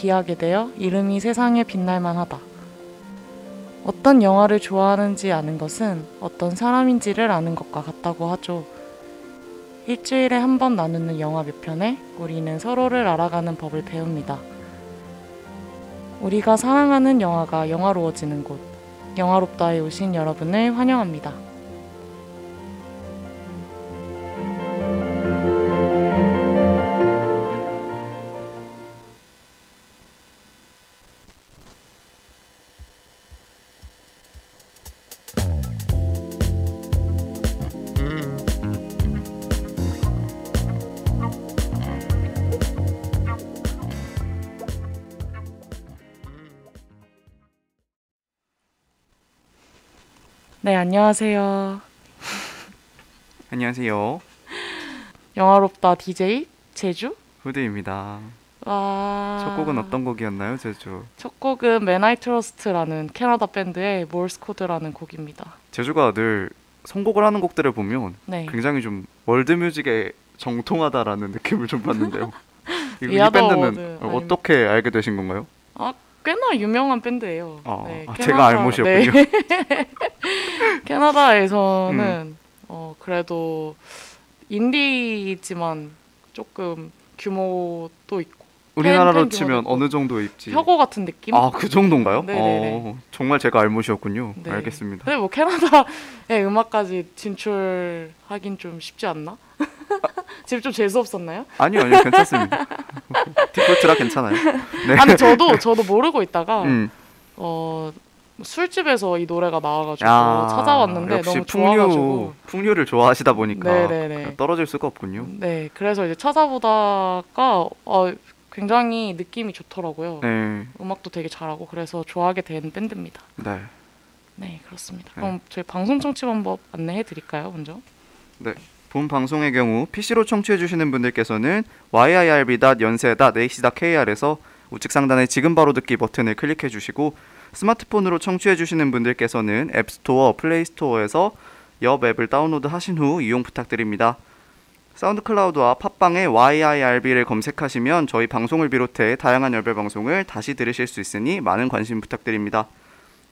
기하게 되어 이름이 세상에 빛날만 하다. 어떤 영화를 좋아하는지 아는 것은 어떤 사람인지를 아는 것과 같다고 하죠. 일주일에 한 번 나누는 영화 몇 편에 우리는 서로를 알아가는 법을 배웁니다. 우리가 사랑하는 영화가 영화로워지는 곳, 영화롭다에 오신 여러분을 환영합니다. 안녕하세요. 안녕하세요. 영화롭다 DJ 제주? 후드입니다. 와. 첫 곡은 어떤 곡이었나요, 제주? 첫 곡은 Men I Trust라는 캐나다 밴드의 Morse Code라는 곡입니다. 제주가 늘 선곡을 하는 곡들을 보면 네. 굉장히 좀 월드 뮤직에 정통하다라는 느낌을 좀 받는데요. 이, 밴드는 어떻게 알게 되신 건가요? 꽤나 유명한 밴드예요. 아, 네, 아, 캐나다- 제가 알못이었군요. 네. 캐나다에서는 음. 어, 그래도 인디지만 조금 규모도 있고 우리나라로 팬 치면 어느 정도 입지? 혁오 같은 느낌? 아, 그 정도인가요? 네네네. 어, 정말 제가 알못이었군요. 네. 알겠습니다. 근데 뭐 캐나다의 음악까지 진출하긴 좀 쉽지 않나? 지금 좀 재수 없었나요? 아니요, 아니요, 괜찮습니다. 디폴트라 괜찮아요. 네. 아니 저도 저도 모르고 있다가 음. 어 술집에서 이 노래가 나와가지고 아, 찾아왔는데 너무 풍류, 좋아가지고 풍류를 좋아하시다 보니까 네네네. 떨어질 수가 없군요. 네 그래서 이제 찾아보다가 어, 굉장히 느낌이 좋더라고요. 네, 음악도 되게 잘하고 그래서 좋아하게 된 밴드입니다. 네. 네 그렇습니다. 네. 그럼 저희 방송 청취 방법 안내해 드릴까요 먼저? 본 방송의 경우 PC로 청취해 주시는 분들께서는 yirb.yonsei.ac.kr에서 우측 상단의 지금 바로 듣기 버튼을 클릭해 주시고 스마트폰으로 청취해 주시는 분들께서는 앱스토어, 플레이스토어에서 YIRB 앱을 다운로드 하신 후 이용 부탁드립니다. 사운드 클라우드와 팟빵에 yirb를 검색하시면 저희 방송을 비롯해 다양한 YIRB 방송을 다시 들으실 수 있으니 많은 관심 부탁드립니다.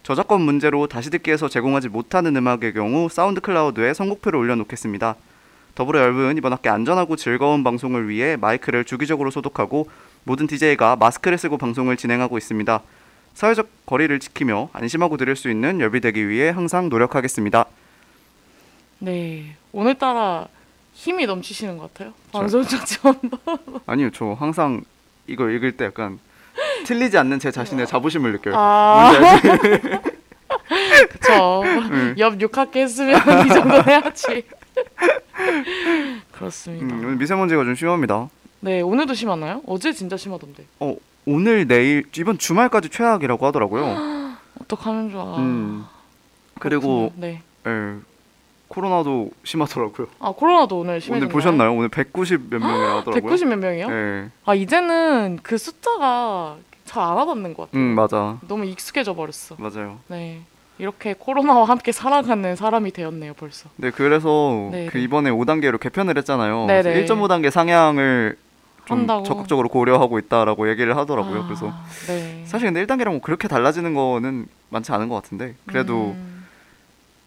저작권 문제로 다시 듣기에서 제공하지 못하는 음악의 경우 사운드 클라우드에 선곡표를 올려놓겠습니다. 더불어 여러분 이번 학기 안전하고 즐거운 방송을 위해 마이크를 주기적으로 소독하고 모든 DJ가 마스크를 쓰고 방송을 진행하고 있습니다. 사회적 거리를 지키며 안심하고 들을 수 있는 열비 되기 위해 항상 노력하겠습니다. 네 오늘따라 힘이 넘치시는 것 같아요. 방송 방법. 아니요, 저 항상 이걸 읽을 때 약간 틀리지 않는 제 자신의 자부심을 느껴요. 아? 그쵸. 음. 옆 육학기 했으면 이 정도 해야지. 그렇습니다. 음, 오늘 미세먼지가 좀 심합니다. 네, 오늘도 심하나요? 어제 진짜 심하던데. 어, 오늘 내일 이번 주말까지 최악이라고 하더라고요. 어떡하면 좋아. 음. 그리고 그렇군요. 네. 예, 코로나도 심하더라고요. 아, 코로나도 오늘 심해졌나요? 오늘 보셨나요? 오늘 190 몇 명이라 하더라고요. 190 몇 명이요? 예. 아, 이제는 그 숫자가 잘 알아듣는 것 같아요. 음, 맞아. 너무 익숙해져 버렸어. 맞아요. 네. 이렇게 코로나와 함께 살아가는 사람이 되었네요, 벌써. 네, 그래서 네, 그 네. 이번에 5단계로 개편을 했잖아요. 네, 그래서 네. 1.5단계 상향을 좀 한다고. 적극적으로 고려하고 있다라고 얘기를 하더라고요. 아, 그래서 네. 사실 근데 1단계랑 뭐 그렇게 달라지는 거는 많지 않은 것 같은데 그래도 음,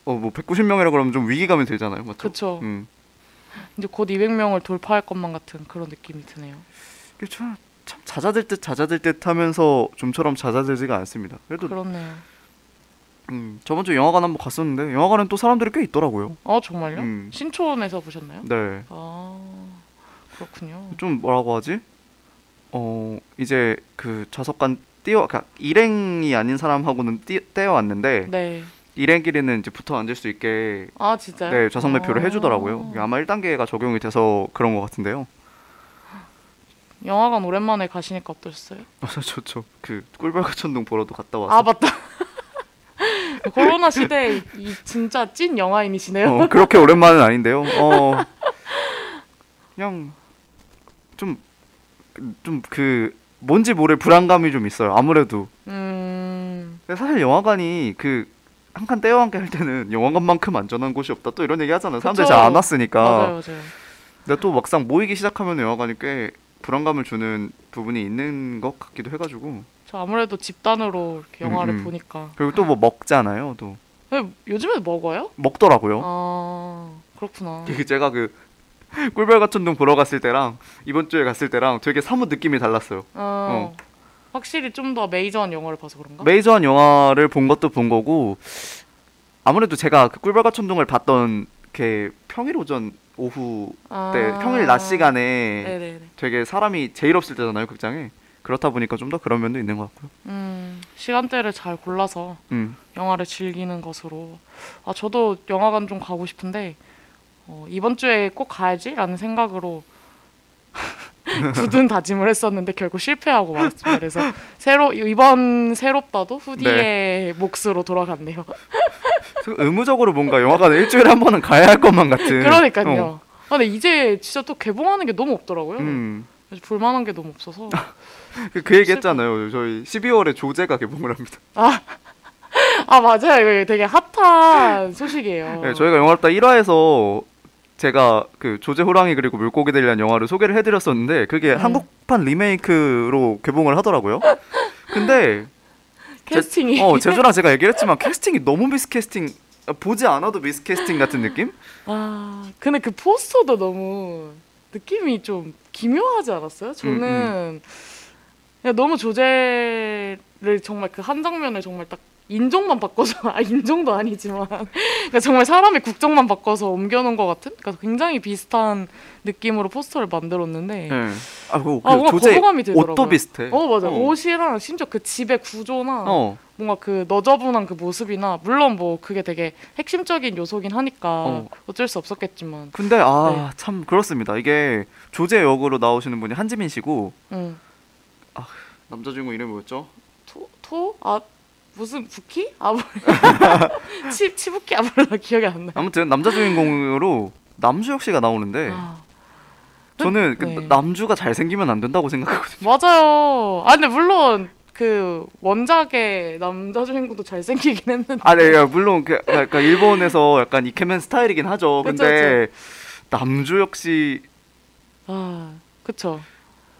어, 뭐 190명이라 그러면 좀 위기감이 들잖아요. 맞죠? 그쵸. 음. 이제 곧 200명을 돌파할 것만 같은 그런 느낌이 드네요. 참, 참 잦아들 듯 잦아들 듯 하면서 좀처럼 잦아들지가 않습니다. 그래도 그렇네요. 음, 저번 주 영화관 한번 갔었는데 영화관은 또 사람들이 꽤 있더라고요. 어, 정말요? 음. 신촌에서 보셨나요? 네. 아, 그렇군요. 좀 뭐라고 하지? 어 이제 그 좌석간 띄어 그러니까 일행이 아닌 사람하고는 띄, 떼어 왔는데 네. 일행끼리는 이제 붙어 앉을 수 있게 아, 진짜요? 네 좌석 매표를 아. 해주더라고요. 아마 1단계가 적용이 돼서 그런 것 같은데요. 영화관 오랜만에 가시니까 어떠셨어요? 맞아 좋죠. 그 꿀벌과 천둥 보러도 갔다 왔어. 아, 맞다. 코로나 시대에 이, 이 진짜 찐 영화인이시네요. 어, 그렇게 오랜만은 아닌데요. 어 그냥 좀 좀 그 뭔지 모를 불안감이 좀 있어요. 아무래도 음, 사실 영화관이 그 한 칸 떼어 앉게 할 때는 영화관만큼 안전한 곳이 없다 또 이런 얘기 하잖아요. 사람들이. 잘 안 왔으니까. 맞아요, 맞아요. 근데 또 막상 모이기 시작하면 영화관이 꽤 불안감을 주는 부분이 있는 것 같기도 해가지고 저 아무래도 집단으로 이렇게 음, 영화를 음. 보니까 그리고 또 뭐 먹잖아요. 또 네, 요즘에 먹어요? 먹더라고요. 아 그렇구나. 그 제가 그 꿀벌가천동 보러 갔을 때랑 이번 주에 갔을 때랑 되게 사뭇 느낌이 달랐어요. 어, 확실히 좀 더 메이저한 영화를 봐서 그런가? 메이저한 영화를 본 것도 본 거고 아무래도 제가 그 꿀벌가천동을 봤던 게 평일 오전 오후 아, 때 평일 낮 시간에 네네네. 되게 사람이 제일 없을 때잖아요 극장에 그렇다 보니까 좀 더 그런 면도 있는 것 같고요. 음 시간대를 잘 골라서 음. 영화를 즐기는 것으로 아 저도 영화관 좀 가고 싶은데 어, 이번 주에 꼭 가야지라는 생각으로 굳은 다짐을 했었는데 결국 실패하고 말았습니다. 그래서 새로 이번 새롭다도 후디의 네. 몫으로 돌아갔네요. 그 의무적으로 뭔가 영화관에 일주일에 한 번은 가야 할 것만 같은. 그러니까요. 어. 아, 근데 이제 진짜 또 개봉하는 게 너무 없더라고요. 음. 볼만한 게 너무 없어서 그, 그 얘기 했잖아요. 저희 12월에 조제가 개봉을 합니다. 아 맞아요. 이거 되게 핫한 소식이에요. 네, 저희가 영화롭다 1화에서 제가 그 조제 호랑이 그리고 물고기들이라는 영화를 소개를 해드렸었는데 그게 음. 한국판 리메이크로 개봉을 하더라고요. 근데 캐스팅이 어 제주랑 제가 얘기를 했지만 캐스팅이 너무 미스 캐스팅 보지 않아도 미스 캐스팅 같은 느낌? 아 근데 그 포스터도 너무 느낌이 좀 기묘하지 않았어요? 저는 음, 그냥 너무 조제를 정말 그 한 장면을 정말 딱 인종만 바꿔서 아 인종도 아니지만 그러니까 정말 사람의 국적만 바꿔서 옮겨놓은 것 같은 그러니까 굉장히 비슷한 느낌으로 포스터를 만들었는데 네. 아, 그, 아, 뭔가 조제 거부감이 들더라고요. 옷도 비슷해. 어 맞아 어. 옷이랑 심지어 그 집의 구조나 어. 뭔가 그 너저분한 그 모습이나 물론 뭐 그게 되게 핵심적인 요소긴 하니까 어. 어. 쩔수 없었겠지만 근데 아 네. 참 그렇습니다. 이게 조제 역으로 나오시는 분이 한지민 씨고 응. 남자 주인공 이름이 뭐였죠? 토? 토? 아 무슨 부키? 아 뭐야 치, 치부키? 아 몰라 기억이 안 나요 아무튼 남자 주인공으로 남주혁 씨가 나오는데 아, 저는 그 네. 남주가 잘 생기면 안 된다고 생각하거든요. 맞아요 아 근데 물론 그 원작의 남자 주인공도 잘 생기긴 했는데 아, 네, 야, 물론 그 약간 일본에서 약간 이케맨 스타일이긴 하죠. 그쵸, 근데 남주혁 씨, 아 그쵸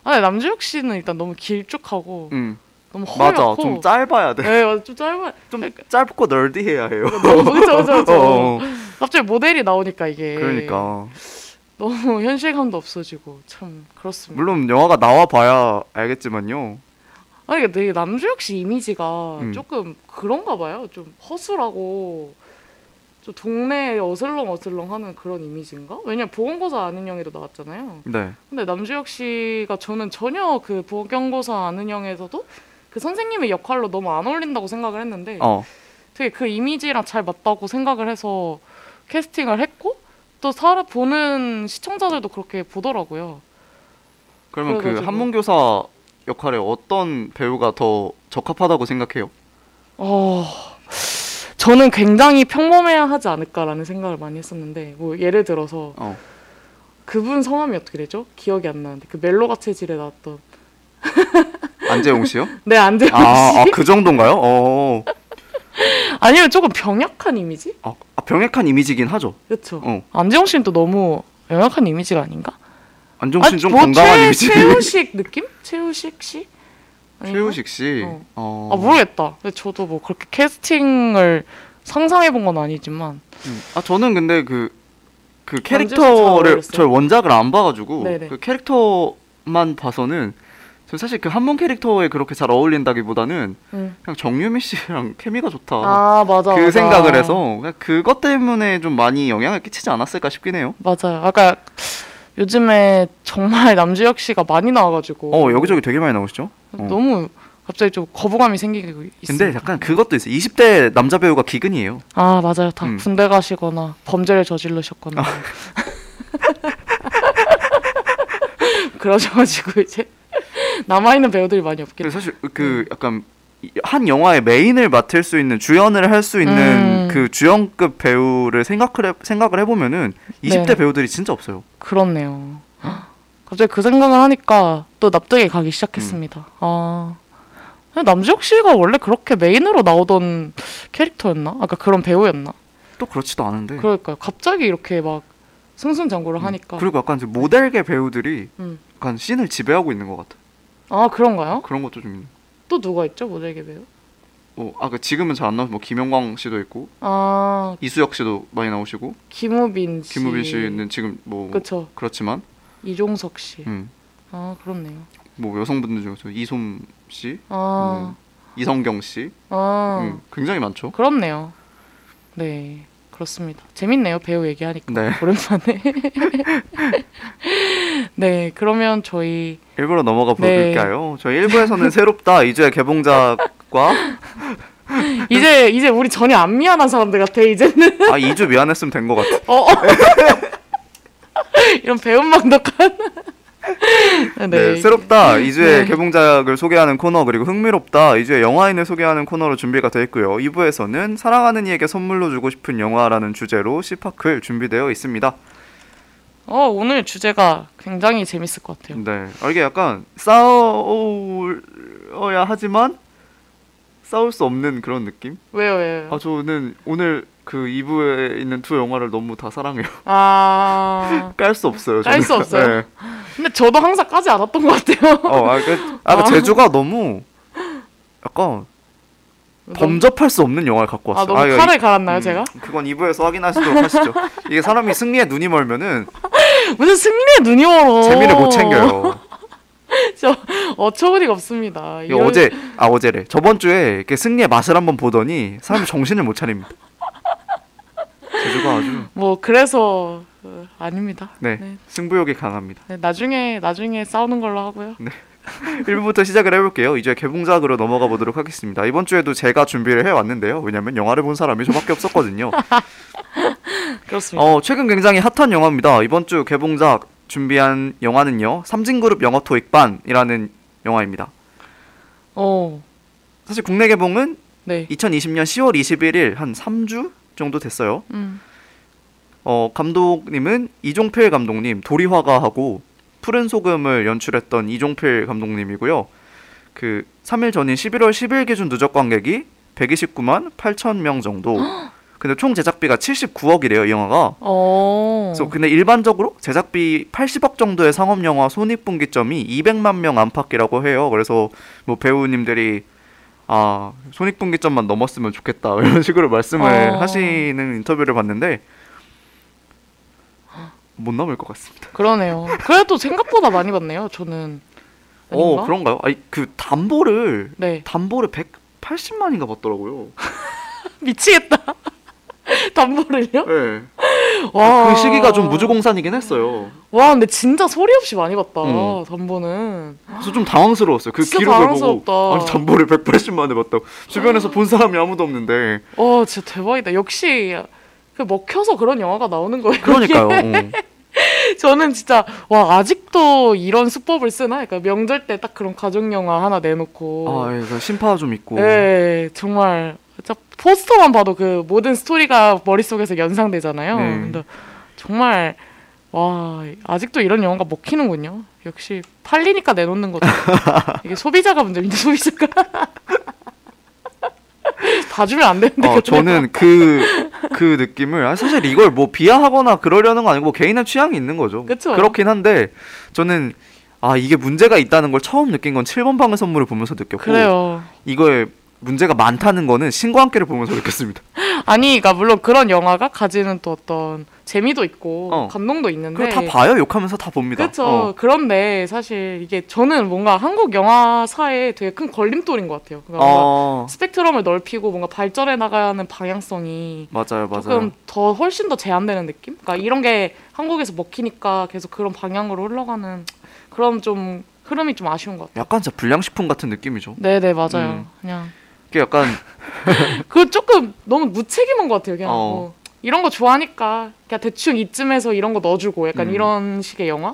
아 근데 남주혁 씨는 일단 너무 길쭉하고 음, 너무 맞아, 허옇고 좀 짧아야 돼. 네 맞아 좀 짧아 좀 짧고 널디해야 해요. 어, 어. 갑자기 모델이 나오니까 이게 그러니까 너무 현실감도 없어지고 참 그렇습니다. 물론 영화가 나와 봐야 알겠지만요. 아니 근데 남주혁 씨 이미지가 음. 조금 그런가 봐요. 좀 허술하고 좀 동네 어슬렁 어슬렁 하는 그런 이미지인가? 왜냐면 보건고사 아는 형에도 나왔잖아요. 네, 근데 남주혁 씨가 저는 전혀 그 보건고사 아는 형에서도 그 선생님의 역할로 너무 안 어울린다고 생각을 했는데 어, 되게 그 이미지랑 잘 맞다고 생각을 해서 캐스팅을 했고 또 살아 보는 시청자들도 그렇게 보더라고요. 그러면 그 그래가지고. 한문교사 역할에 어떤 배우가 더 적합하다고 생각해요? 어, 저는 굉장히 평범해야 하지 않을까라는 생각을 많이 했었는데 뭐 예를 들어서 어, 그분 성함이 어떻게 되죠? 기억이 안 나는데 그 멜로가 체질에 나왔던 안재용 씨요? 네 안재홍 아, 씨 아, 그 정도인가요? 어, 아니면 조금 병약한 이미지? 아, 아, 병약한 이미지긴 하죠. 그렇죠. 어, 안재홍 씨는 또 너무 병약한 이미지가 아닌가? 안정 씨는 좀뭐 건강한 최, 이미지. 최우식 느낌? 최우식 씨? 최우식 씨. 어. 어. 아 모르겠다. 근데 저도 뭐 그렇게 캐스팅을 상상해 본 건 아니지만 음. 아 저는 근데 그그 씨잘 캐릭터를. 저 원작을 안 봐가지고 네네. 그 캐릭터만 봐서는 저 사실 그 한문 캐릭터에 그렇게 잘 어울린다기보다는 음. 그냥 정유미 씨랑 케미가 좋다. 아 맞아 그 맞아. 생각을 해서 그것 때문에 좀 많이 영향을 끼치지 않았을까 싶긴 해요. 맞아요. 아까 요즘에 정말 남주혁 씨가 많이 나와가지고 어 여기저기 되게 많이 나오시죠? 어. 너무 갑자기 좀 거부감이 생기고 있습니다. 근데 약간 그것도 있어요. 20대 남자 배우가 기근이에요. 아 맞아요. 다 음. 군대 가시거나 범죄를 저지르셨거나 그러셔가지고 이제 남아 있는 배우들이 많이 없긴. 사실 음. 그 약간 이- 한 영화의 메인을 맡을 수 있는 주연을 할 수 있는 음. 그 주연급 배우를 생각을 해, 생각을 해보면은 20대 네네. 배우들이 진짜 없어요. 그렇네요. 갑자기 그 생각을 하니까 또 납득이 가기 시작했습니다. 음. 아 남주혁 씨가 원래 그렇게 메인으로 나오던 캐릭터였나? 아까 그런 배우였나? 또 그렇지도 않은데. 그러니까 갑자기 이렇게 막 승승장구를 하니까. 그리고 약간 모델계 배우들이 음. 약간 씬을 지배하고 있는 것 같아. 아 그런가요? 그런 것도 좀. 또 누가 있죠 모델계 배우? 뭐 아까 지금은 잘 안 나오고 뭐 김영광 씨도 있고 아 이수혁 씨도 많이 나오시고 김우빈 씨. 김우빈 씨는 지금 뭐 그쵸. 그렇지만 이종석 씨. 음. 아 그렇네요. 뭐 여성분들 중에서 이솜 씨, 아, 이성경 씨, 아 음, 굉장히 많죠. 그렇네요. 네 그렇습니다. 재밌네요 배우 얘기하니까 네. 오랜만에. 네 그러면 저희 일부러 넘어가 네. 볼까요? 저희 일부에서는 새롭다 이주의 개봉작과 이제 이제 우리 전혀 안 미안한 사람들 같아 이제는. 아 2주 미안했으면 된 것 같아. 어. 어. 이런 배은망덕한. 네, 새롭다 이주의 네. 개봉작을 소개하는 코너 그리고 흥미롭다 이주의 영화인을 소개하는 코너로 준비가 되어 있고요. 2부에서는 사랑하는 이에게 선물로 주고 싶은 영화라는 주제로 시파클 준비되어 있습니다. 어 오늘 주제가 굉장히 재밌을 것 같아요. 네, 아, 이게 약간 싸워야 하지만 싸울 수 없는 그런 느낌? 왜요 왜요? 아 저는 오늘 그 2부에 있는 두 영화를 너무 다 사랑해요. 아 깔 수 없어요. 깔. 수 없어요? 네. 근데 저도 항상 까지 않았던 것 같아요. 어, 아, 그, 아, 그 아. 제주가 너무 약간 범접할 수 없는 영화를 갖고 아 왔어요. 너무 이거 칼을 이- 갈았나요 음, 제가? 그건 2부에서 확인하시도록 하시죠. 이게 사람이 승리에 눈이 멀면은 무슨 승리의 눈이 멀어. 재미를 못 챙겨요. 저 어처구니가 없습니다. 이거 이런- 어제 아 어제래. 저번 주에 이렇게 승리의 맛을 한번 보더니 사람이 정신을 못 차립니다. 제주가 아주 뭐 그래서 어, 아닙니다. 네, 네. 승부욕이 강합니다. 네, 나중에 나중에 싸우는 걸로 하고요. 1부부터 시작을 해볼게요. 이제 개봉작으로 넘어가 보도록 하겠습니다. 이번 주에도 제가 준비를 해왔는데요. 왜냐면 영화를 본 사람이 저밖에 없었거든요. 그렇습니다. 어, 최근 굉장히 핫한 영화입니다. 이번 주 개봉작 준비한 영화는요. 삼진그룹 영어 토익반이라는 영화입니다. 어, 사실 국내 개봉은 네. 2020년 10월 21일 한 3주 정도 됐어요. 음, 어, 감독님은 이종필 감독님, 도리화가하고 푸른 소금을 연출했던 이종필 감독님이고요. 그 3일 전인 11월 10일 기준 누적 관객이 129만 8천 명 정도. 근데 총 제작비가 79억이래요, 이 영화가. 어, 그래서 근데 일반적으로 제작비 80억 정도의 상업 영화 손익분기점이 200만 명 안팎이라고 해요. 그래서 뭐 배우님들이 아 손익분기점만 넘었으면 좋겠다 이런 식으로 말씀을 어. 하시는 인터뷰를 봤는데 못 넘을 것 같습니다. 그러네요. 그래도 생각보다 많이 받네요. 저는. 아닌가? 어 그런가요? 아니 그 담보를 네. 담보를 180만인가 받더라고요. 미치겠다. 담보를요? 네. 와. 그 시기가 좀 무주공산이긴 했어요. 와, 근데 진짜 소리 없이 많이 받다. 음. 담보는. 그래서 좀 당황스러웠어요. 그 진짜 기록을 당황스럽다. 보고 아니 담보를 180만에 받다고 주변에서 본 사람이 아무도 없는데 와, 진짜 대박이다. 역시 그 먹혀서 그런 영화가 나오는 거예요. 그러니까요. 어. 저는 진짜 와 아직도 이런 수법을 쓰나? 그러니까 명절 때 딱 그런 가족 영화 하나 내놓고. 아, 이거 심파 좀 있고. 네, 정말 진짜 포스터만 봐도 그 모든 스토리가 머릿속에서 연상되잖아요. 네. 근데 정말 와 아직도 이런 영화가 먹히는군요. 역시 팔리니까 내놓는 거죠. 이게 소비자가 문제인데 소비자가 봐주면 안 되는데. 어, 저는 그, 그 느낌을, 아, 사실 이걸 뭐 비하하거나 그러려는 거 아니고 뭐 개인의 취향이 있는 거죠. 그쵸. 그렇긴 한데, 저는, 아, 이게 문제가 있다는 걸 처음 느낀 건 7번 방의 선물을 보면서 느꼈고, 그래요. 이거에 문제가 많다는 거는 신과 함께를 보면서 느꼈습니다. 아니, 그러니까 물론 그런 영화가 가지는 또 어떤 재미도 있고 어. 감동도 있는데. 그걸 다 봐요? 욕하면서 다 봅니다. 그렇죠. 어. 그런데 사실 이게 저는 뭔가 한국 영화사에 되게 큰 걸림돌인 것 같아요. 그러니까 어, 스펙트럼을 넓히고 뭔가 발전해 나가는 방향성이 맞아요, 맞아요. 조금 더 훨씬 더 제한되는 느낌? 그러니까 이런 게 한국에서 먹히니까 계속 그런 방향으로 흘러가는 그런 좀 흐름이 좀 아쉬운 것 같아요. 약간 진짜 불량식품 같은 느낌이죠. 네 네 맞아요. 음. 그냥 이게 약간, 그 조금 너무 무책임한 것 같아요. 그냥 어. 뭐 이런 거 좋아하니까 그냥 대충 이쯤에서 이런 거 넣어주고 약간 음. 이런 식의 영화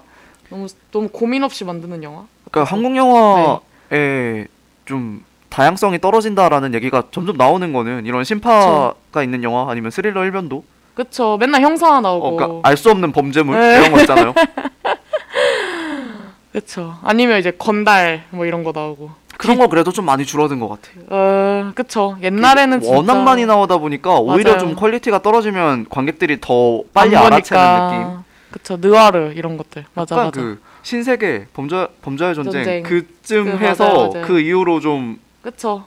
너무 너무 고민 없이 만드는 영화. 그러니까 한국 영화에 좀 다양성이 떨어진다라는 얘기가 점점 나오는 거는 이런 신파가 있는 영화 아니면 스릴러 일변도 그쵸. 맨날 형사 나오고. 어, 그러니까 알 수 없는 범죄물 네. 이런 거 있잖아요. 그쵸. 아니면 이제 건달 뭐 이런 거 나오고. 그런 거 그래도 좀 많이 줄어든 것 같아. 어, 그쵸. 옛날에는 진짜 워낙 많이 나오다 보니까 오히려 맞아요. 좀 퀄리티가 떨어지면 관객들이 더 빨리 안 알아채는. 느낌. 그쵸 느와르 이런 것들 맞아 맞아. 그 신세계 범죄 범죄의 전쟁, 전쟁. 그쯤 그, 해서 맞아요, 맞아요. 그 이후로 좀 그쵸.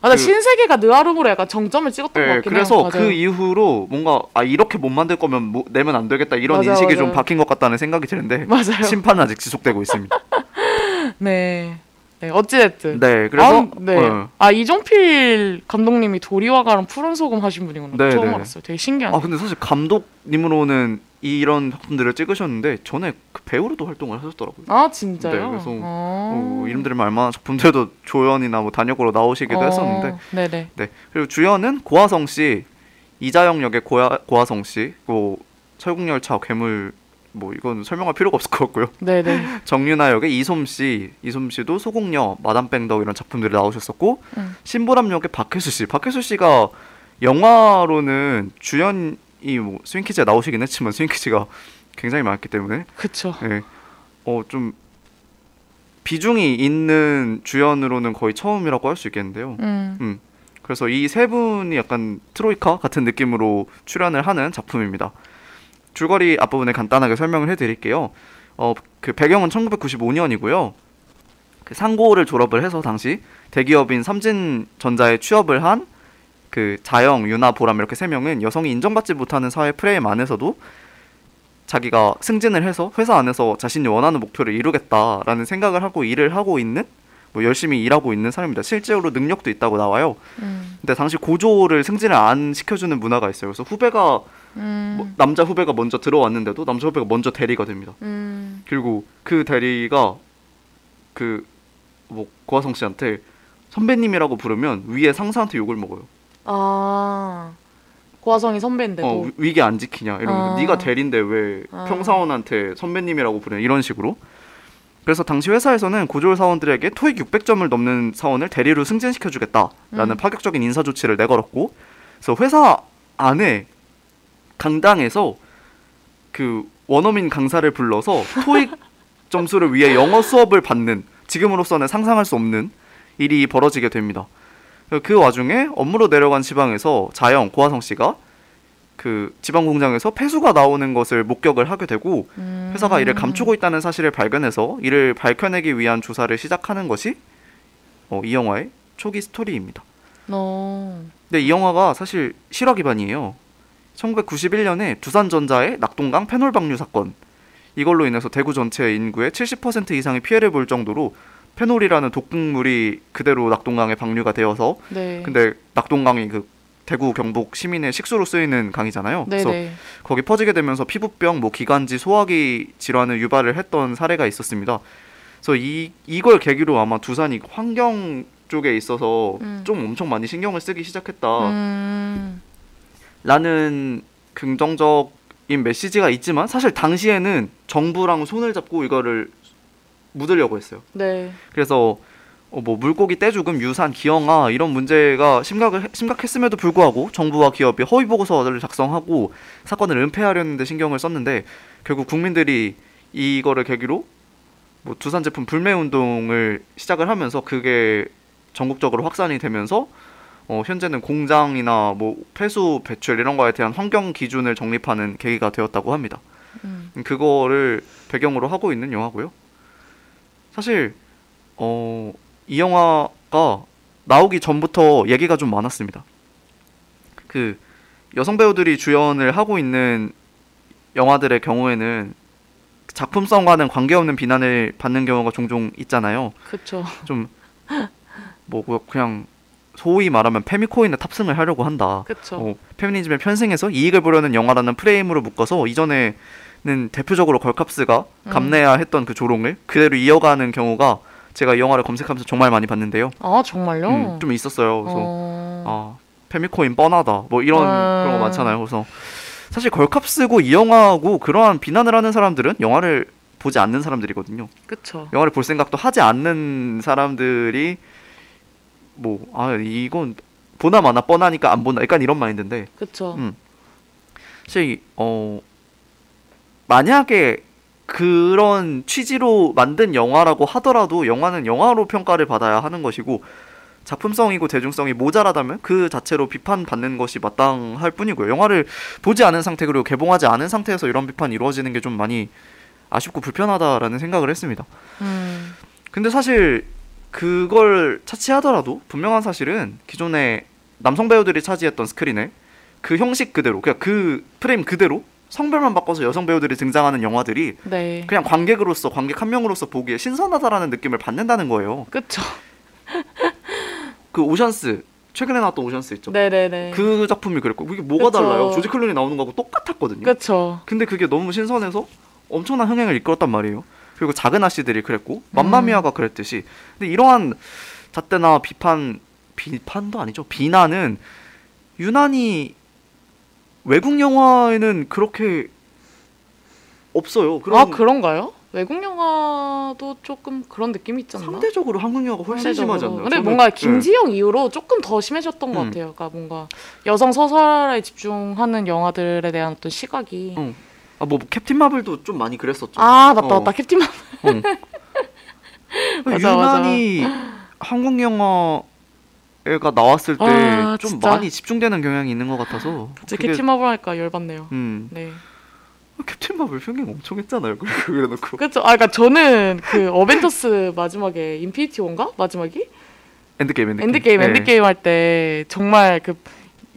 아, 나 그- 신세계가 느와르로 약간 정점을 찍었던 것 예, 같긴 그래서 해요. 그 맞아요. 이후로 뭔가 아 이렇게 못 만들 거면 뭐, 내면 안 되겠다 이런 맞아요, 인식이 좀 맞아요. 바뀐 것 같다는 생각이 드는데 맞아요. 심판은 아직 지속되고 있습니다. 네. 네 어찌됐든. 네, 그래서 아, 네. 어. 아 이종필 감독님이 도리와가랑 푸른 소금 하신 분이구나. 네, 처음 네. 알았어요. 되게 신기하네. 아 근데 사실 감독님으로는 이런 작품들을 찍으셨는데 전에 그 배우로도 활동을 하셨더라고요. 아 진짜요? 네, 그래서, 어. 어, 이름들을 말만한 작품들도 조연이나 뭐 단역으로 나오시기도 어, 했었는데 네네. 네 그리고 주연은 고화성 씨, 이자영 역의 고하, 고화성 씨, 뭐 철국열차 괴물 뭐 이건 설명할 필요가 없을 것 같고요. 네네. 정윤아 역의 이솜 씨, 이솜 씨도 소공녀, 마담 뺑덕 이런 작품들이 나오셨었고 음. 신보람 역의 박혜수 씨, 박혜수 씨가 영화로는 주연이 뭐 스윙 키즈에 나오시긴 했지만 스윙 키즈가 굉장히 많기 때문에 그쵸. 예, 어좀 비중이 있는 주연으로는 거의 처음이라고 할 수 있겠는데요. 음. 그래서 이 세 분이 약간 트로이카 같은 느낌으로 출연을 하는 작품입니다. 줄거리 앞부분에 간단하게 설명을 해드릴게요. 어, 그 배경은 1995년이고요. 그 상고를 졸업을 해서 당시 대기업인 삼진전자에 취업을 한 그 자영, 유나, 보람 이렇게 세 명은 여성이 인정받지 못하는 사회 프레임 안에서도 자기가 승진을 해서 회사 안에서 자신이 원하는 목표를 이루겠다라는 생각을 하고 일을 하고 있는 뭐 열심히 일하고 있는 사람입니다. 실제로 능력도 있다고 나와요. 음. 근데 당시 고조를 승진을 안 시켜주는 문화가 있어요. 그래서 후배가 음. 뭐 남자 후배가 먼저 들어왔는데도 남자 후배가 먼저 대리가 됩니다. 음. 그리고 그 대리가 그 뭐 고화성 씨한테 선배님이라고 부르면 위에 상사한테 욕을 먹어요. 아 고화성이 선배인데도. 어 위- 위계 안 지키냐 이러면서 아. 네가 대리인데 왜 아. 평사원한테 선배님이라고 부르냐 이런 식으로. 그래서 당시 회사에서는 고졸 사원들에게 토익 600점을 넘는 사원을 대리로 승진시켜주겠다라는 음. 파격적인 인사 조치를 내걸었고, 그래서 회사 안에 강당에서 그 원어민 강사를 불러서 토익 점수를 위해 영어 수업을 받는 지금으로서는 상상할 수 없는 일이 벌어지게 됩니다. 그 와중에 업무로 내려간 지방에서 자영 고아성 씨가 그 지방 공장에서 폐수가 나오는 것을 목격을 하게 되고 음. 회사가 이를 감추고 있다는 사실을 발견해서 이를 밝혀내기 위한 조사를 시작하는 것이 어, 이 영화의 초기 스토리입니다. 어. 근데 이 영화가 사실 실화 기반이에요. 1991년에 두산전자의 낙동강 페놀 방류 사건 이걸로 인해서 대구 전체 인구의 70% 이상이 피해를 볼 정도로 페놀이라는 독극물이 그대로 낙동강에 방류가 되어서 네. 근데 낙동강이 그 대구 경북 시민의 식수로 쓰이는 강이잖아요. 그래서 네네. 거기 퍼지게 되면서 피부병, 뭐 기관지, 소화기 질환을 유발을 했던 사례가 있었습니다. 그래서 이 이걸 계기로 아마 두산이 환경 쪽에 있어서 음. 좀 엄청 많이 신경을 쓰기 시작했다라는 음. 긍정적인 메시지가 있지만 사실 당시에는 정부랑 손을 잡고 이거를 묻으려고 했어요. 네. 그래서 어, 뭐 물고기 떼죽음, 유산, 기형아 이런 문제가 심각을, 심각했음에도 불구하고 정부와 기업이 허위 보고서를 작성하고 사건을 은폐하려는데 신경을 썼는데 결국 국민들이 이거를 계기로 뭐 두산 제품 불매 운동을 시작을 하면서 그게 전국적으로 확산이 되면서 어, 현재는 공장이나 뭐 폐수 배출 이런 거에 대한 환경 기준을 정립하는 계기가 되었다고 합니다. 음. 그거를 배경으로 하고 있는 영화고요. 사실 어, 이 영화가 나오기 전부터 얘기가 좀 많았습니다. 그 여성 배우들이 주연을 하고 있는 영화들의 경우에는 작품성과는 관계없는 비난을 받는 경우가 종종 있잖아요. 그쵸. 좀뭐 그냥 소위 말하면 페미코인에 탑승을 하려고 한다. 그쵸. 어, 페미니즘에 편승해서 이익을 보려는 영화라는 프레임으로 묶어서 이전에 는 대표적으로 걸캅스가 음. 감내야 했던 그 조롱을 그대로 이어가는 경우가 제가 이 영화를 검색하면서 정말 많이 봤는데요. 아 정말요? 음, 좀 있었어요. 그래서 어. 아 페미코인 뻔하다 뭐 이런 아. 그런 거 많잖아요. 그래서 사실 걸캅스고 이 영화하고 그러한 비난을 하는 사람들은 영화를 보지 않는 사람들이거든요. 그쵸. 영화를 볼 생각도 하지 않는 사람들이 뭐 아 이건 보나 마나 뻔하니까 안 본다. 약간 이런 마인드인데 그쵸. 음. 사실 어 만약에 그런 취지로 만든 영화라고 하더라도 영화는 영화로 평가를 받아야 하는 것이고 작품성이고 대중성이 모자라다면 그 자체로 비판받는 것이 마땅할 뿐이고요. 영화를 보지 않은 상태 그리고 개봉하지 않은 상태에서 이런 비판이 이루어지는 게 좀 많이 아쉽고 불편하다라는 생각을 했습니다. 음. 근데 사실 그걸 차치하더라도 분명한 사실은 기존의 남성 배우들이 차지했던 스크린에 그 형식 그대로 그냥 그 프레임 그대로 성별만 바꿔서 여성 배우들이 등장하는 영화들이 네. 그냥 관객으로서 관객 한 명으로서 보기에 신선하다라는 느낌을 받는다는 거예요. 그쵸. 그 오션스 최근에 나왔던 오션스 있죠. 네네네. 그 작품이 그랬고 그게 뭐가 그쵸. 달라요? 조지 클룬이 나오는 거하고 똑같았거든요. 그쵸. 근데 그게 너무 신선해서 엄청난 흥행을 이끌었단 말이에요. 그리고 작은 아씨들이 그랬고 맘마미아가 그랬듯이 근데 이러한 잣대나 비판 비판도 아니죠 비난은 유난히 외국 영화에는 그렇게 없어요. 그런 아 그런가요? 외국 영화도 조금 그런 느낌이 않나? 상대적으로 한국 영화가 훨씬 심하지 않나요? 근데 저는- 뭔가 네. 김지영 이후로 조금 더 심해졌던 것 음. 같아요. 그러니까 뭔가 여성 서사에 집중하는 영화들에 대한 어떤 시각이. 어. 아뭐 캡틴 마블도 좀 많이 그랬었죠. 아 맞다 어. 맞다 캡틴 마블. 어. 맞아, 유난히 한국 영화 가 나왔을 때 아, 좀 진짜. 많이 집중되는 경향이 있는 것 같아서 제 그게- 캡틴 마블 하니까 열받네요. 음 네. 캡틴 마블 흥행 엄청 했잖아요. 그래 그래놓고 그렇죠. 아 그러니까 저는 그 어벤져스 마지막에 인피니티 워인가 마지막이 엔드게임 엔드게임 엔드게임 네. 엔드게임 할 때 정말 그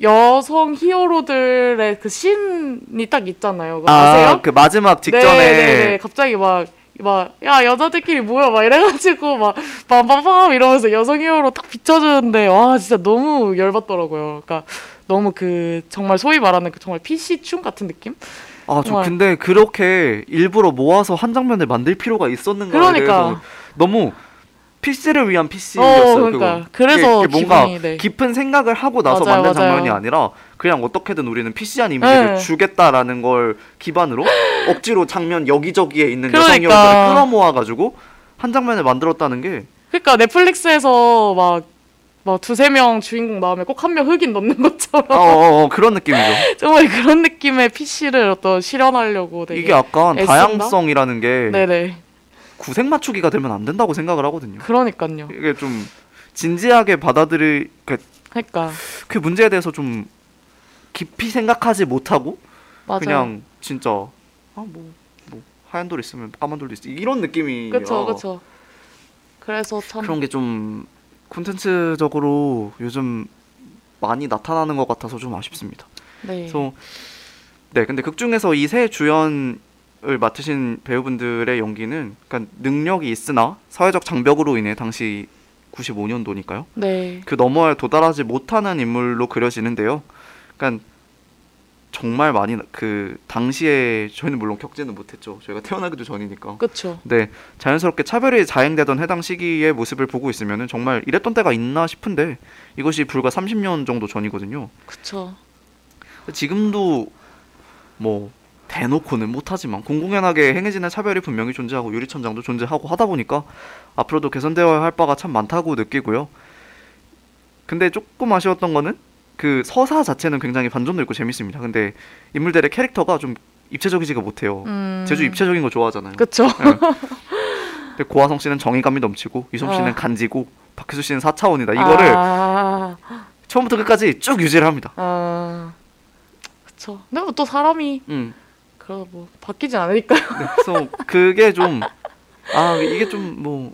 여성 히어로들의 그 씬이 딱 있잖아요. 그거 아세요? 아그 마지막 직전에 네 네 네. 갑자기 막, 막, 야, 여자들끼리 모여, 막 이래가지고, 막, 빰빰빰 이러면서 여성 히어로 딱 비춰주는데, 와, 진짜 너무 열받더라고요. 그러니까, 너무 그, 정말 소위 말하는 그 정말 PC충 같은 느낌? 아 저. 근데 그렇게 일부러 모아서 한 장면을 만들 필요가 있었는가에 그러니까. 너무 PC를 위한 어, PC였어요. 그러니까. 그래서 뭔가 기분이, 네. 깊은 생각을 하고 나서 맞아요, 만든 맞아요. 장면이 아니라 그냥 어떻게든 우리는 PC한 이미지를 네. 주겠다라는 걸 기반으로 억지로 장면 여기저기에 있는 그러니까. 여성 여자를 끌어모아 가지고 한 장면을 만들었다는 게 그러니까 넷플릭스에서 막, 막 두세 명 주인공 나오면 꼭한 명 흑인 넣는 것처럼 어, 어, 어, 그런 느낌이죠. 정말 그런 느낌의 PC를 어떤 실현하려고 되게 이게 약간 애쓴다? 다양성이라는 게 네네 구색 맞추기가 되면 안 된다고 생각을 하거든요. 그러니까요 이게 좀 진지하게 받아들일 그, 그러니까 그 문제에 대해서 좀 깊이 생각하지 못하고 맞아요 그냥 진짜 아뭐 뭐 하얀 돌 있으면 까만 돌도 있어 이런 느낌이 그쵸 그쵸 그래서 참 그런 게 좀 콘텐츠적으로 요즘 많이 나타나는 것 같아서 좀 아쉽습니다. 네. 그래서 네 근데 극 중에서 이 세 주연 을 맡으신 배우분들의 연기는 그러니까 능력이 있으나 사회적 장벽으로 인해 당시 95년도니까요. 네. 그 너머에 도달하지 못하는 인물로 그려지는데요. 그러니까 정말 많이 나- 그 당시에 저희는 물론 겪지는 못했죠. 저희가 태어나기도 전이니까. 그쵸. 네, 자연스럽게 차별이 자행되던 해당 시기의 모습을 보고 있으면은 정말 이랬던 때가 있나 싶은데 이것이 불과 30년 정도 전이거든요. 그쵸. 지금도 뭐 대놓고는 못하지만 공공연하게 행해지는 차별이 분명히 존재하고 유리천장도 존재하고 하다 보니까 앞으로도 개선되어야 할 바가 참 많다고 느끼고요. 근데 조금 아쉬웠던 거는 그 서사 자체는 굉장히 반전도 있고 재밌습니다. 근데 인물들의 캐릭터가 좀 입체적이지가 못해요. 음. 제주 입체적인 거 좋아하잖아요. 그쵸. 근데 고화성 씨는 정의감이 넘치고 이솜 씨는 아. 간지고 박혜수 씨는 4차원이다. 이거를 아, 처음부터 끝까지 쭉 유지를 합니다. 아. 그쵸. 근데 뭐또 사람이 음. 그래도 뭐 바뀌진 않으니까요. 네, 그래서 그게 좀 아 이게 좀 뭐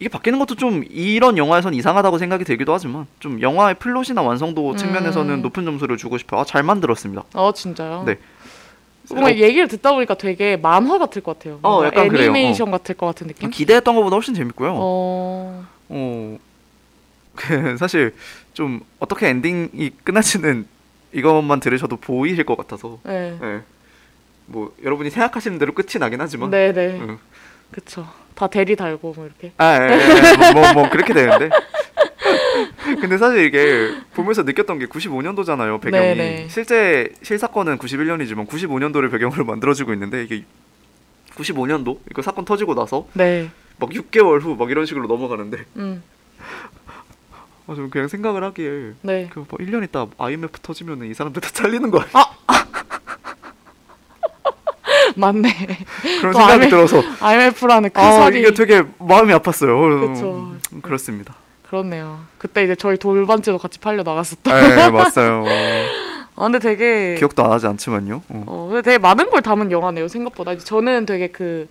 이게 바뀌는 것도 좀 이런 영화에선 이상하다고 생각이 들기도 하지만 좀 영화의 플롯이나 완성도 음. 측면에서는 높은 점수를 주고 싶어요. 아, 잘 만들었습니다. 어 진짜요? 네. 뭔가 어, 얘기를 듣다 보니까 되게 만화 같을 것 같아요. 어, 약간. 애니메이션 같을 것 같은 느낌? 기대했던 것보다 훨씬 재밌고요. 어. 어, 그 사실 좀 어떻게 엔딩이 끝날지는 이것만 들으셔도 보이실 것 같아서 네. 네. 뭐 여러분이 생각하시는 대로 끝이 나긴 하지만 네네. 응. 그쵸. 다 대리 달고 뭐 이렇게. 아, 예, 예. 뭐, 뭐 그렇게 되는데. 근데 사실 이게 보면서 느꼈던 게 95년도잖아요 배경이 네네. 실제 실사건은 91년이지만 95년도를 배경으로 만들어지고 있는데 이게 95년도 이거 사건 터지고 나서 네. 막 6개월 후 막 이런 식으로 넘어가는데 음. 아, 좀 그냥 생각을 하기에 네. 그뭐 1년 있다 IMF 터지면은 이 사람들 다 잘리는 거 아니야? 맞네. 그런 또 생각이 IMF 들어서 IMF라는 그아 설이. 이게 되게 마음이 아팠어요. 그쵸. 음, 그렇습니다. 그렇네요. 그때 이제 저희 돌반지도 같이 팔려 나갔었다. 네, 맞아요. 아 근데 되게 기억도 안 하지 않지만요. 어. 어, 근데 되게 많은 걸 담은 영화네요, 생각보다. 저는 되게 그,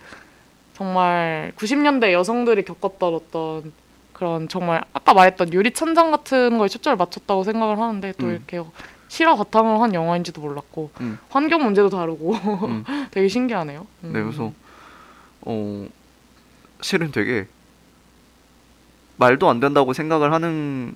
정말 90년대 여성들이 겪었던 어떤 그런 정말 아까 말했던 유리 천장 같은 거에 초점을 맞췄다고 생각을 하는데 또 음. 이렇게 실화 바탕으로 한 영화인지도 몰랐고 음. 환경 문제도 다루고 음. 되게 신기하네요. 음. 네, 그래서 어 실은 되게 말도 안 된다고 생각을 하는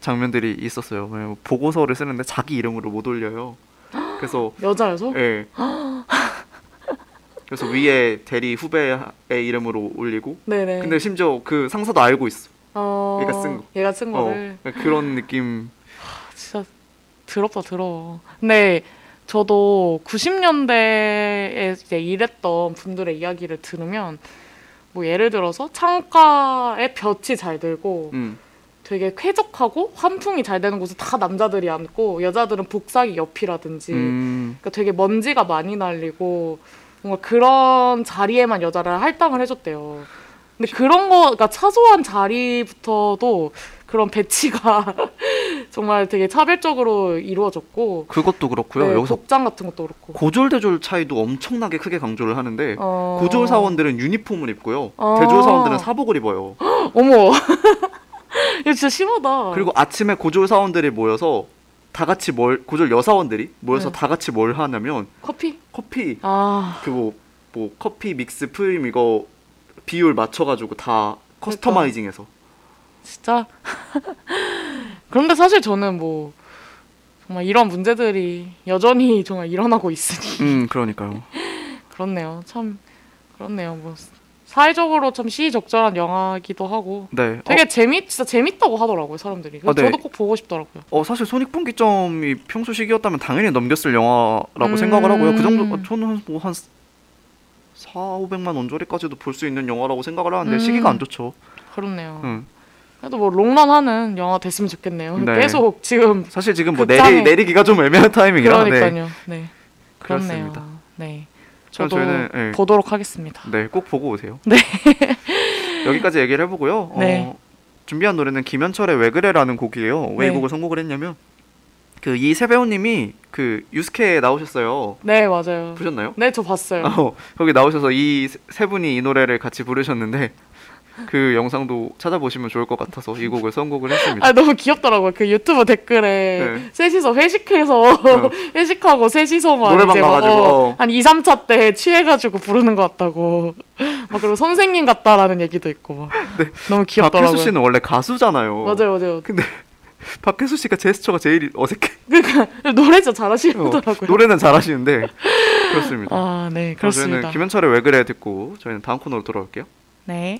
장면들이 있었어요. 왜냐면 보고서를 쓰는데 자기 이름으로 못 올려요. 그래서 여자여서? 예. 그래서 위에 대리 후배의 이름으로 올리고 네네. 근데 심지어 그 상사도 알고 있어. 어... 얘가 쓴 거. 얘가 쓴 어, 거를 그런 느낌. 진짜 더럽다 더러워. 근데 저도 90년대에 이제 일했던 분들의 이야기를 들으면 뭐 예를 들어서 창가에 볕이 잘 들고 음. 되게 쾌적하고 환풍이 잘 되는 곳은 다 남자들이 앉고 여자들은 복사기 옆이라든지 음. 그러니까 되게 먼지가 많이 날리고 뭔가 그런 자리에만 여자를 할당을 해줬대요. 근데 그런 거, 그러니까 사소한 자리부터도 그런 배치가 정말 되게 차별적으로 이루어졌고 그것도 그렇고요. 네, 여기서 복장 같은 것도 그렇고 고졸대졸 차이도 엄청나게 크게 강조를 하는데 어... 고졸 사원들은 유니폼을 입고요. 어. 대졸 사원들은 사복을 입어요. 어머 이거 진짜 심하다. 그리고 아침에 고졸 사원들이 모여서 다 같이 뭘 고졸 여사원들이 모여서 네. 다 같이 뭘 하냐면 커피? 커피 아그뭐뭐 커피 믹스 프림 이거 비율 맞춰 가지고 다 커스터마이징해서 진짜 그런데 사실 저는 뭐 정말 이런 문제들이 여전히 정말 일어나고 있으니 음 그러니까요. 그렇네요. 참 그렇네요. 뭐 사회적으로 참 시의적절한 영화기도 하고 네. 되게 재미 진짜 재밌다고 하더라고요 사람들이. 아, 네. 저도 꼭 보고 싶더라고요. 어, 어, 사실 손익분기점이 평소 시기였다면 당연히 넘겼을 영화라고 음. 생각을 하고요. 그 정도 어, 저는 뭐한 4, 500만 원조리까지도 볼 수 있는 영화라고 생각을 하는데 음. 시기가 안 좋죠. 그렇네요. 응. 그래도 뭐 롱런하는 영화 됐으면 좋겠네요. 네. 계속 지금 사실 지금 뭐 극장에- 내리 내리기가 좀 애매한 타이밍이라. 네. 그러니까요. 네. 그렇네요. 그렇습니다. 네. 저도 저희는, 네. 보도록 하겠습니다. 네, 꼭 보고 오세요. 네. 여기까지 얘기를 해보고요. 네. 어, 준비한 노래는 김현철의 왜 그래라는 곡이에요. 왜이 네. 곡을 선곡을 했냐면 그 이세 배우님이 그 유스케에 나오셨어요. 네 맞아요. 보셨나요? 네 저 봤어요. 어, 거기 나오셔서 이 세 분이 이 노래를 같이 부르셨는데 그 영상도 찾아보시면 좋을 것 같아서 이 곡을 선곡을 했습니다. 아 너무 귀엽더라고요. 그 유튜브 댓글에 네. 셋이서 회식해서 회식하고 셋이서만 노래방 가가지고, 어, 어. 한 2, 3차 때 취해가지고 부르는 것 같다고. 막 그리고 선생님 같다라는 얘기도 있고 막. 너무 귀엽더라고요. 박혜수 씨는 원래 가수잖아요. 맞아요, 맞아요. 근데 박혜수 씨가 제스처가 제일 어색해. 그러니까 노래 진짜 어, 잘하시더라고요. 노래는 잘하시는데 그렇습니다. 아, 네, 그럼 저희는 그렇습니다. 김현철의 왜 그래 듣고 저희는 다음 코너로 돌아올게요. 네.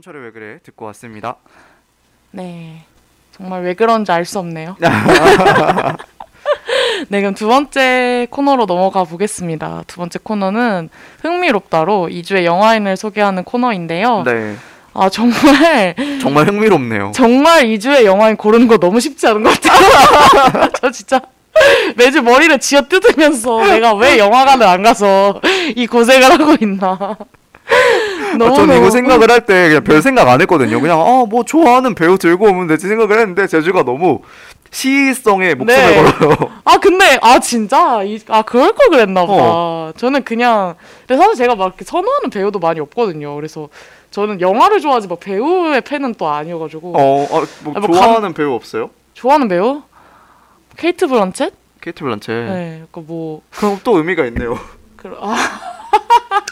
김현철의 왜 그래 듣고 왔습니다. 네. 정말 왜 그런지 알 수 없네요. 네, 그럼 두 번째 코너로 넘어가 보겠습니다. 두 번째 코너는 흥미롭다로 2주의 영화인을 소개하는 코너인데요. 네, 아, 정말, 정말 흥미롭네요. 정말 2주의 영화인 고르는 거 너무 쉽지 않은 것 같아요. 저 진짜 매주 머리를 쥐어 뜯으면서 내가 왜 영화관을 안 가서 이 고생을 하고 있나. 아, 저는 이거 생각을 할 때 그냥 별 생각 안 했거든요. 그냥 아 뭐 좋아하는 배우 들고 오면 되지 생각을 했는데 제주가 너무 시성에 목숨을 네. 걸어요. 아 근데 아 진짜 이, 아 그럴 걸 그랬나 보다. 어. 저는 그냥 근데 사실 제가 막 선호하는 배우도 많이 없거든요. 그래서 저는 영화를 좋아하지 막 배우의 팬은 또 아니어가지고 어, 아, 뭐 아, 뭐 좋아하는 배우 없어요? 좋아하는 배우 케이트 블런쳇? 케이트 블란체. 네, 그뭐 그럼 또 의미가 있네요. 그, 아.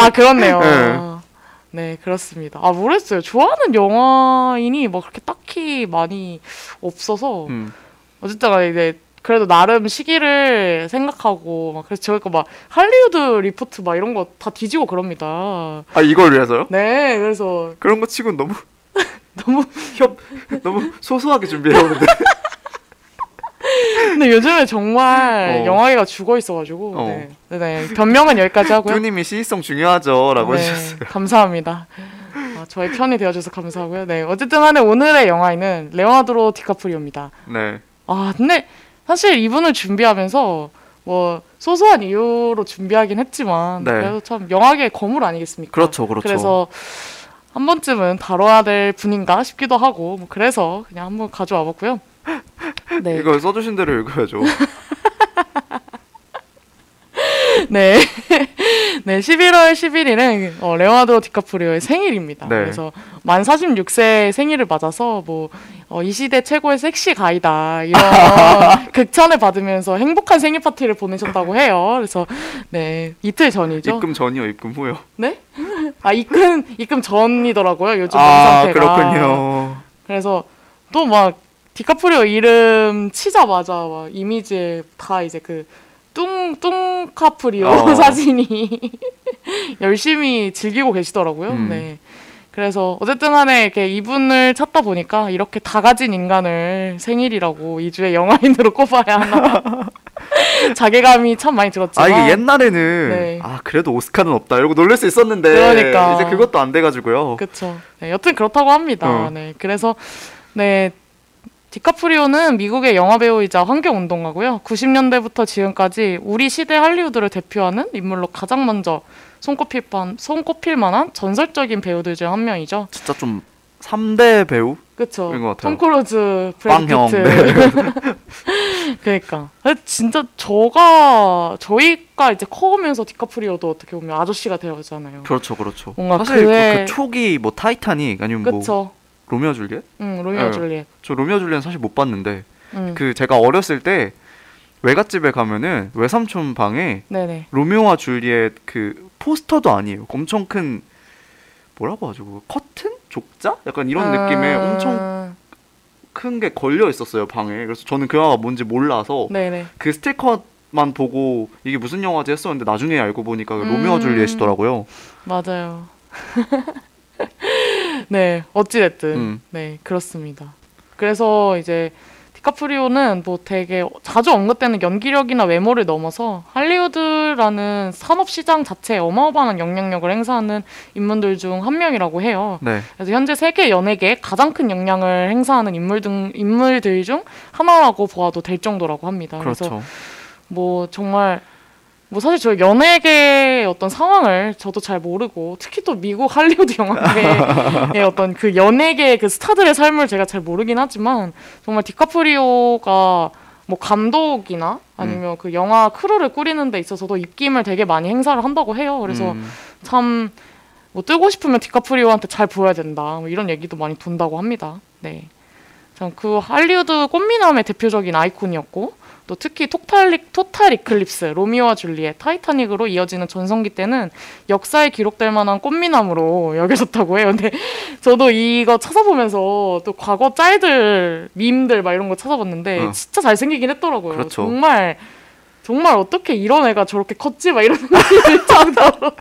아 그렇네요. 네. 네. 그렇습니다. 아 모르겠어요. 좋아하는 영화인이 뭐 그렇게 딱히 많이 없어서 음. 어쨌든 이제 그래도 나름 시기를 생각하고 막 그래서 저희가 막 할리우드 리포트 막 이런 거 다 뒤지고 그럽니다. 아 이걸 위해서요? 네, 그래서 그런 거 치곤 너무 너무 협 너무 소소하게 준비해 오는데. 근데 요즘에 정말 어. 영화계가 죽어 있어가지고 어. 네, 네, 네. 변명은 여기까지 하고요. 뚜님이 시의성 중요하죠라고 네, 해주셨어요. 감사합니다. 아, 저의 편이 되어줘서 감사하고요. 네, 어쨌든 간에 오늘의 영화인은 레오나드로 디카프리오입니다. 네. 아, 근데 사실 이분을 준비하면서 뭐 소소한 이유로 준비하긴 했지만 네. 그래도 참 영화계의 거물 아니겠습니까? 그렇죠, 그렇죠. 그래서 한 번쯤은 다뤄야 될 분인가 싶기도 하고 뭐 그래서 그냥 한번 가져와 봤고요. 네. 이거 써주신 대로 읽어야죠. 네. 네, 11월 11일은 어, 레오나르도 디카프리오의 생일입니다. 네. 그래서 만 46세 생일을 맞아서 뭐 어, 이 시대 최고의 섹시 가이다 이런 극찬을 받으면서 행복한 생일 파티를 보내셨다고 해요. 그래서 네 이틀 전이죠. 입금 전이요, 입금 후요. 네? 아 입금 입금 전이더라고요. 요즘 몸아 상태가. 그렇군요. 그래서 또 막 디카프리오 이름 치자마자 막 이미지에 다 이제 그 뚱, 뚱카프리오 어. 사진이 열심히 즐기고 계시더라고요. 음. 네. 그래서 어쨌든 간에 이렇게 이분을 찾다 보니까 이렇게 다 가진 인간을 생일이라고 2주의 영화인으로 꼽아야 하나. 자괴감이 참 많이 아 들었지만. 이게 옛날에는 네. 아 그래도 오스카는 없다 이러고 놀랄 수 있었는데 그러니까. 이제 그것도 안 돼가지고요. 그쵸. 네, 여튼 그렇다고 합니다. 어. 네, 그래서 네 디카프리오는 미국의 영화 배우이자 환경 운동가고요. 90년대부터 지금까지 우리 시대 할리우드를 대표하는 인물로 가장 먼저 손꼽힐, 만, 손꼽힐 만한 전설적인 배우들 중 한 명이죠. 진짜 좀 3대 배우? 그쵸. 톰 크루즈, 브래드. 피트. 네. 그러니까 진짜 저가 저희가 이제 커오면서 디카프리오도 어떻게 보면 아저씨가 되었잖아요. 그렇죠, 그렇죠. 뭔가 사실 그, 그의- 그 초기 뭐 타이타닉 아니면 뭐 그쵸. 로미오 줄리엣? 응, 로미오 네. 줄리엣. 저 로미오 줄리엣 사실 못 봤는데 응. 그 제가 어렸을 때 외갓집에 가면은 외삼촌 방에 네네. 로미오와 줄리엣 그 포스터도 아니에요. 엄청 큰 뭐라고 하죠? 그거? 커튼? 족자? 약간 이런 느낌의 아, 엄청 큰 게 걸려 있었어요 방에. 그래서 저는 그 영화가 뭔지 몰라서 네네. 그 스티커 만 보고 이게 무슨 영화지 했었는데 나중에 알고 보니까 음. 로미오와 줄리엣이더라고요. 맞아요. 네, 어찌됐든. 음. 네, 그렇습니다. 그래서 이제 디카프리오는 뭐 되게 자주 언급되는 연기력이나 외모를 넘어서 할리우드라는 산업 시장 자체에 어마어마한 영향력을 행사하는 인물들 중 한 명이라고 해요. 네. 그래서 현재 세계 연예계에 가장 큰 영향을 행사하는 인물 등 인물들 중 하나라고 보아도 될 정도라고 합니다. 그래서 그렇죠. 뭐 정말 뭐 사실 저 연예계의 어떤 상황을 저도 잘 모르고 특히 또 미국 할리우드 영화계의 어떤 그 연예계 그 스타들의 삶을 제가 잘 모르긴 하지만 정말 디카프리오가 뭐 감독이나 아니면 그 영화 crew를 꾸리는 데 있어서도 입김을 되게 많이 행사를 한다고 해요. 그래서 음, 참뭐 뜨고 싶으면 디카프리오한테 잘 보여야 된다. 뭐 이런 얘기도 많이 돈다고 합니다. 네. 참 그 할리우드 꽃미남의 대표적인 아이콘이었고 또 특히 Total, Total Eclipse, 로미오와 줄리엣, 타이타닉으로 이어지는 전성기 때는 역사에 기록될 만한 꽃미남으로 여겨졌다고 해요. 근데 저도 이거 찾아보면서 또 과거 짤들, 밈들 막 이런 거 찾아봤는데 어. 진짜 잘생기긴 했더라고요. 그렇죠. 정말 정말 어떻게 이런 애가 저렇게 컸지? 막 이런 생각이 들 정도로.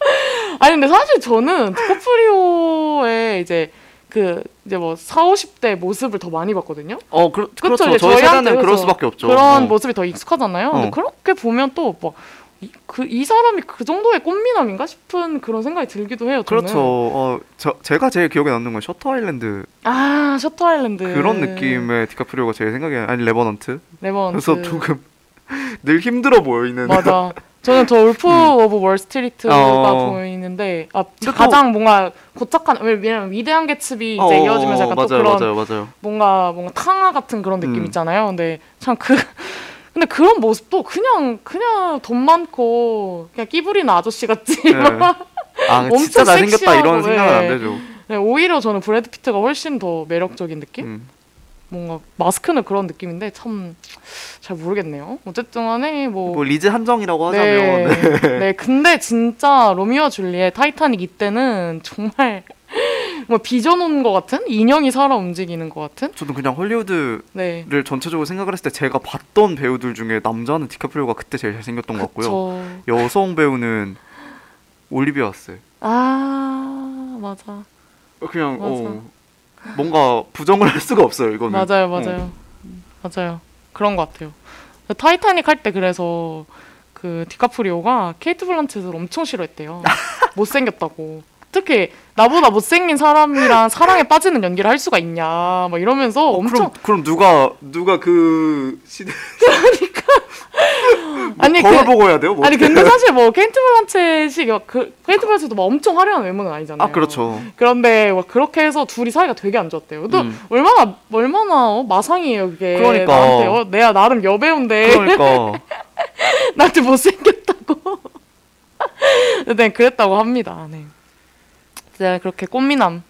아니 근데 사실 저는 디카프리오의 이제 그 이제 뭐 4, 50대 모습을 더 많이 봤거든요. 어, 그렇, 그쵸, 그렇죠. 이제 저희 저희한테 세대는 그럴 수밖에 없죠. 그런 어. 모습이 더 익숙하잖아요. 근데 어. 그렇게 보면 또뭐그이 사람이 그 정도의 꽃미남인가 싶은 그런 생각이 들기도 해요. 저는. 그렇죠. 어, 저, 제가 제일 기억에 남는 건 셔터 아일랜드 아 Shutter Island 그런 느낌의 디카프리오가 제일 생각이 아니 Revenant. Revenant. 그래서 조금 늘 힘들어 보이는. 맞아. 저는 저 Wolf of Wall Street가 어. 보이는데 아 또- 가장 뭔가 고착한 왜- 왜냐면 위대한 개츠비 이제 어, 이어지면서 약간 맞아요, 또 그런 맞아요, 맞아요. 뭔가 뭔가 탕아 같은 그런 느낌 음. 있잖아요. 근데 참 그 근데 그런 모습도 그냥 그냥 돈 많고 그냥 끼부리는 아저씨 같지. 네. 아, 엄청 진짜 잘생겼다 이런 생각은 안 네. 되죠. 네, 오히려 저는 브래드 피트가 훨씬 더 매력적인 느낌? 음. 뭔가 마스크는 그런 느낌인데 참 잘 모르겠네요. 어쨌든 간에 뭐, 뭐 리즈 한정이라고 네, 하자면 네. 근데 진짜 로미오와 줄리엣 타이타닉 이때는 정말 뭐 빚어놓은 것 같은 인형이 살아 움직이는 것 같은. 저도 그냥 헐리우드를 네. 전체적으로 생각을 했을 때 제가 봤던 배우들 중에 남자는 디카프리오가 그때 제일 잘생겼던 것 같고요. 저 여성 배우는 올리비아 스. 아 맞아 그냥 맞아. 어, 뭔가 부정을 할 수가 없어요. 이거는. 맞아요 맞아요 음, 맞아요 그런 것 같아요. 그 타이타닉 할 때 그래서 그 디카프리오가 케이트 블란쳇을 엄청 싫어했대요. 못생겼다고. 특히 나보다 못생긴 사람이랑 사랑에 빠지는 연기를 할 수가 있냐 막 이러면서 엄청 그럼 그럼 누가 누가 그 시대 아니 거울 그 보고 해야 돼요? 뭐 아니 근데 사실 뭐 케이트 블란쳇이 막그 케이트 블란쳇도 막 엄청 화려한 외모는 아니잖아요. 아 그렇죠. 그런데 막 그렇게 해서 둘이 사이가 되게 안 좋았대요. 또 음. 얼마나 얼마나 어, 마상이에요 그게. 그러니까. 나한테 어, 내가 나름 여배우인데 그러니까 나한테 못생겼다고. 네 그랬다고 합니다. 네. 제가 그렇게 꽃미남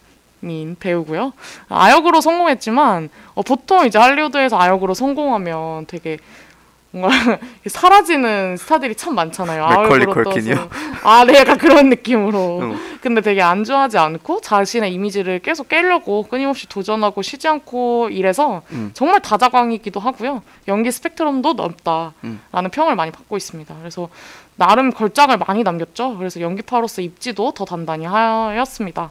인 배우고요. 아역으로 성공했지만 어, 보통 이제 할리우드에서 아역으로 성공하면 되게 뭔가 사라지는 스타들이 참 많잖아요. 맥컬리 컬킨이요? 아, 네, 약간 그런 느낌으로. 응. 근데 되게 안주하지 않고 자신의 이미지를 계속 깨려고 끊임없이 도전하고 쉬지 않고 이래서 음. 정말 다자광이기도 하고요. 연기 스펙트럼도 넓다라는 음. 평을 많이 받고 있습니다. 그래서 나름 걸작을 많이 남겼죠. 그래서 연기파로서 입지도 더 단단히 하였습니다.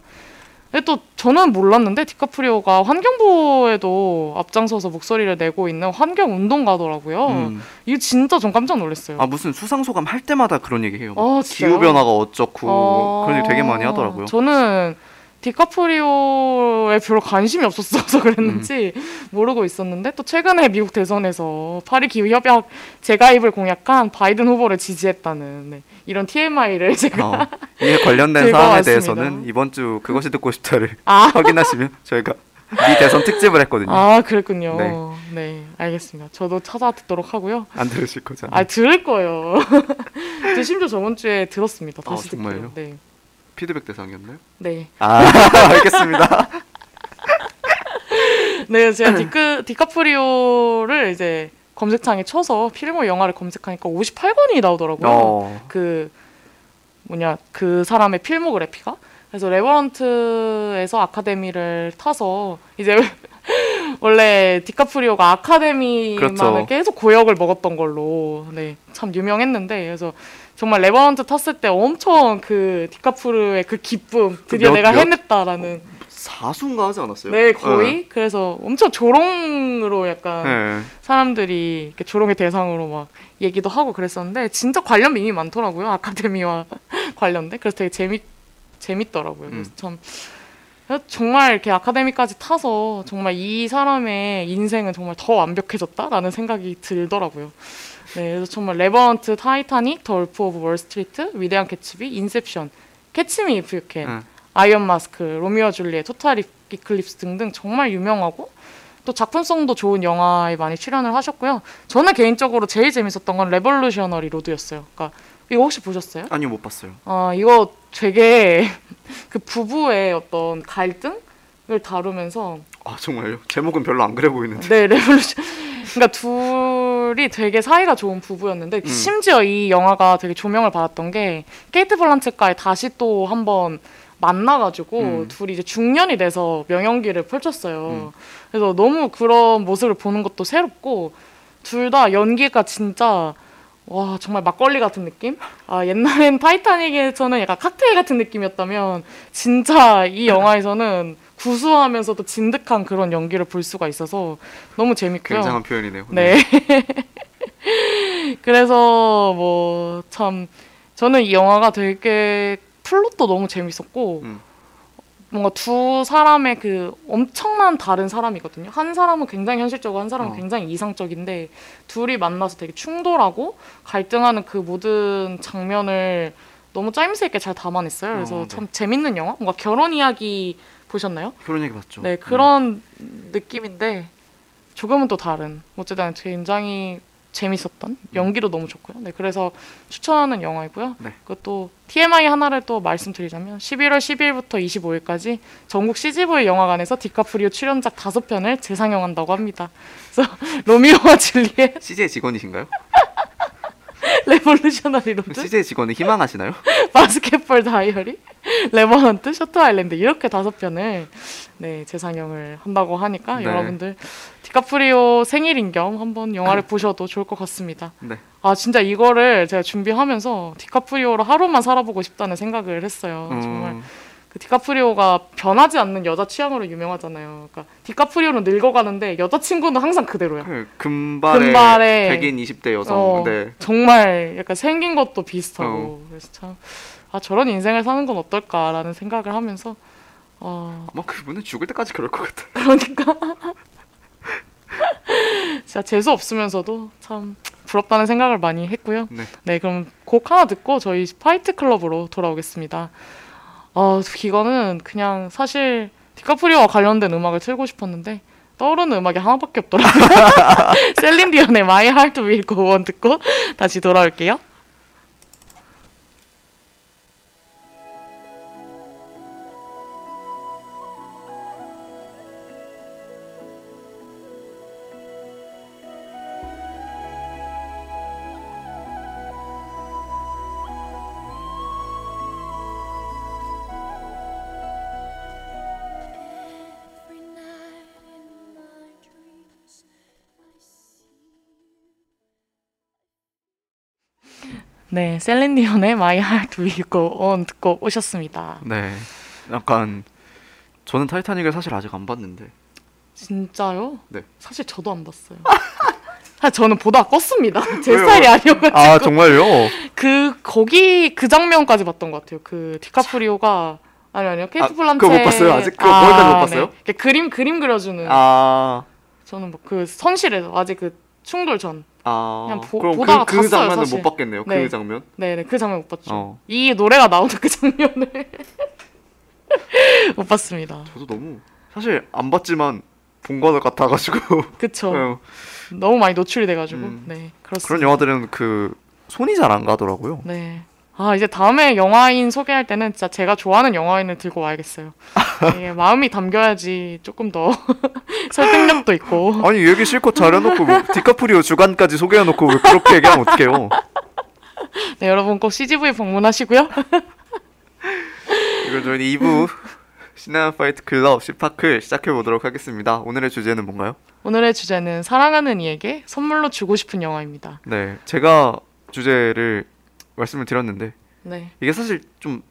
근데 또 저는 몰랐는데 디카프리오가 환경보호에도 앞장서서 목소리를 내고 있는 환경 운동가더라고요. 음. 이거 진짜 전 깜짝 놀랐어요. 아 무슨 수상 소감 할 때마다 그런 얘기해요. 어, 진짜요? 기후 변화가 어쩌고 어, 그런 얘기 되게 많이 하더라고요. 저는 디카프리오에 별로 관심이 없었어서 그랬는지 음. 모르고 있었는데 또 최근에 미국 대선에서 파리 기후 협약 재가입을 공약한 바이든 후보를 지지했다는 네, 이런 TMI를 제가 어, 이에 관련된 사안에. 대해서는 이번 주 그것이 듣고 싶다를 아, 확인하시면 저희가 미 대선 특집을 했거든요. 아 그랬군요. 네. 네. 알겠습니다. 저도 찾아 듣도록 하고요. 안 들으실 거잖아요. 아 들을 거예요. 저 심지어 저번 주에 들었습니다. 다시 아. 정말요? 네, 피드백 대상이었나요? 네. 아 알겠습니다. 네, 제가 디크, 디카프리오를 이제 검색창에 쳐서 필모 영화를 검색하니까 58권이 나오더라고요. 어, 그 뭐냐 그 사람의 필모그래피가. 그래서 Revenant에서 아카데미를 타서 이제 원래 디카프리오가 아카데미만을 그렇죠. 계속 고배를 먹었던 걸로 네, 참 유명했는데 그래서 정말 Revenant 탔을 때 엄청 그 디카프리오의 그 기쁨 드디어 몇- 내가 몇- 해냈다라는 사수인가 하지 않았어요? 네 거의 그래서 엄청 조롱으로 약간 네. 사람들이 이렇게 조롱의 대상으로 막 얘기도 하고 그랬었는데 진짜 관련 밈이 많더라고요 아카데미와 관련된 그래서 되게 재밌 재밌더라고요 그래서 참 정말 이렇게 아카데미까지 타서 정말 이 사람의 인생은 정말 더 완벽해졌다라는 생각이 들더라고요. 네, 그래서 정말 Revenant, 타이타닉, The Wolf of Wall Street, 위대한 개츠비, Inception, Catch Me If You Can, 응. Iron Mask, 로미오와 줄리엣, Total Eclipse 등등 정말 유명하고 또 작품성도 좋은 영화에 많이 출연을 하셨고요. 저는 개인적으로 제일 재밌었던 건 Revolutionary Road였어요. 그러니까 이거 혹시 보셨어요? 아니요 못 봤어요. 아 이거 되게 그 부부의 어떤 갈등을 다루면서 아 정말요? 제목은 별로 안 그래 보이는데. 네 Revolution 그러니까 둘이 되게 사이가 좋은 부부였는데 음. 심지어 이 영화가 되게 조명을 받았던 게 케이트 블란쳇과의 다시 또 한번 만나가지고 음. 둘이 이제 중년이 돼서 명연기를 펼쳤어요. 음. 그래서 너무 그런 모습을 보는 것도 새롭고 둘 다 연기가 진짜 와 정말 막걸리 같은 느낌? 아 옛날엔 타이타닉에서는 약간 칵테일 같은 느낌이었다면 진짜 이 영화에서는 구수하면서도 진득한 그런 연기를 볼 수가 있어서 너무 재밌고요. 굉장한 표현이네요. 네. 그래서 뭐 참 저는 이 영화가 되게 플롯도 너무 재밌었고 음. 뭔가 두 사람의 그 엄청난 다른 사람이거든요. 한 사람은 굉장히 현실적이고 한 사람은 어. 굉장히 이상적인데 둘이 만나서 되게 충돌하고 갈등하는 그 모든 장면을 너무 짜임새 있게 잘 담아냈어요. 그래서 어, 네. 참 재밌는 영화. 뭔가 결혼 이야기 보셨나요? 그런 얘기 봤죠. 네 그런 느낌인데 조금은 또 다른 어쨌든 굉장히 재밌었던 연기도 너무 좋고요. 네 그래서 추천하는 영화이고요. 네. 그것도 TMI 하나를 또 말씀드리자면 11월 12일부터 25일까지 전국 CGV 영화관에서 디카프리오 출연작 다섯 편을 재상영한다고 합니다. 그래서 로미오와 줄리엣, CJ 직원이신가요? 레볼루셔너리 로드, CJ 직원은 희망하시나요? 바스켓볼 다이어리, 레버넌트, 셔터 아일랜드 이렇게 다섯 편을 네 재상영을 한다고 하니까 네. 여러분들 디카프리오 생일인 겸 한번 영화를 보셔도 좋을 것 같습니다. 네. 아 진짜 이거를 제가 준비하면서 디카프리오로 하루만 살아보고 싶다는 생각을 했어요. 정말 음, 그 디카프리오가 변하지 않는 여자 취향으로 유명하잖아요. 그러니까 디카프리오는 늙어가는데 여자친구는 항상 그대로야. 그 금발의, 금발의- 백인 20대 여성. 어, 네. 정말 약간 생긴 것도 비슷하고 어. 그래서 참 아, 저런 인생을 사는 건 어떨까라는 생각을 하면서 어, 아마 그분은 죽을 때까지 그럴 것 같아. 그러니까 진짜 재수 없으면서도 참 부럽다는 생각을 많이 했고요. 네. 네, 그럼 곡 하나 듣고 저희 파이트 클럽으로 돌아오겠습니다. 어, 이거는 그냥 사실 디카프리오와 관련된 음악을 틀고 싶었는데 떠오르는 음악이 하나밖에 없더라고요. 셀린 디온의 My Heart Will Go On 듣고 다시 돌아올게요. 네, 셀린 디온의 My Heart Will Go On 듣고 오셨습니다. 네. 약간 저는 타이타닉을 사실 아직 안 봤는데. 진짜요? 네. 사실 저도 안 봤어요. 사실 저는 보다 껐습니다. 제 왜요? 스타일이 아니어가지고. 아 정말요? 그 거기 그 장면까지 봤던 것 같아요. 그 디카프리오가 아니 아니요 케이트 아, 블란체 그거 못 봤어요? 아직? 그거 거기까지 못 봤어요? 네. 그림 그림 그려주는 아. 저는 뭐 그 선실에서 아직 그 충돌 전 아. 그냥 보- 그럼 보다가 그, 그 갔어요, 장면은 사실. 못 봤겠네요. 네. 그 장면. 네네 그 장면 못 봤죠. 어. 이 노래가 나오는 그 장면을 못 봤습니다. 저도 너무 사실 안 봤지만 본 것 같아가지고. 그쵸. 어, 너무 많이 노출이 돼가지고 음. 네 그렇습니다. 그런 영화들은 그 손이 잘 안 가더라고요. 네. 아 이제 다음에 영화인 소개할 때는 진짜 제가 좋아하는 영화인을 들고 와야겠어요. 이게 마음이 담겨야지 조금 더 설득력도 있고. 아니 얘기 실컷 잘해놓고 뭐 디카프리오 주간까지 소개해놓고 왜 그렇게 얘기하면 어떡해요? 네 여러분 꼭 CGV 방문하시고요. 이걸 저희 2부 시네마 파이트 클럽 시파클 시작해 보도록 하겠습니다. 오늘의 주제는 뭔가요? 오늘의 주제는 사랑하는 이에게 선물로 주고 싶은 영화입니다. 네, 제가 주제를 말씀을 드렸는데 네. 이게 사실 좀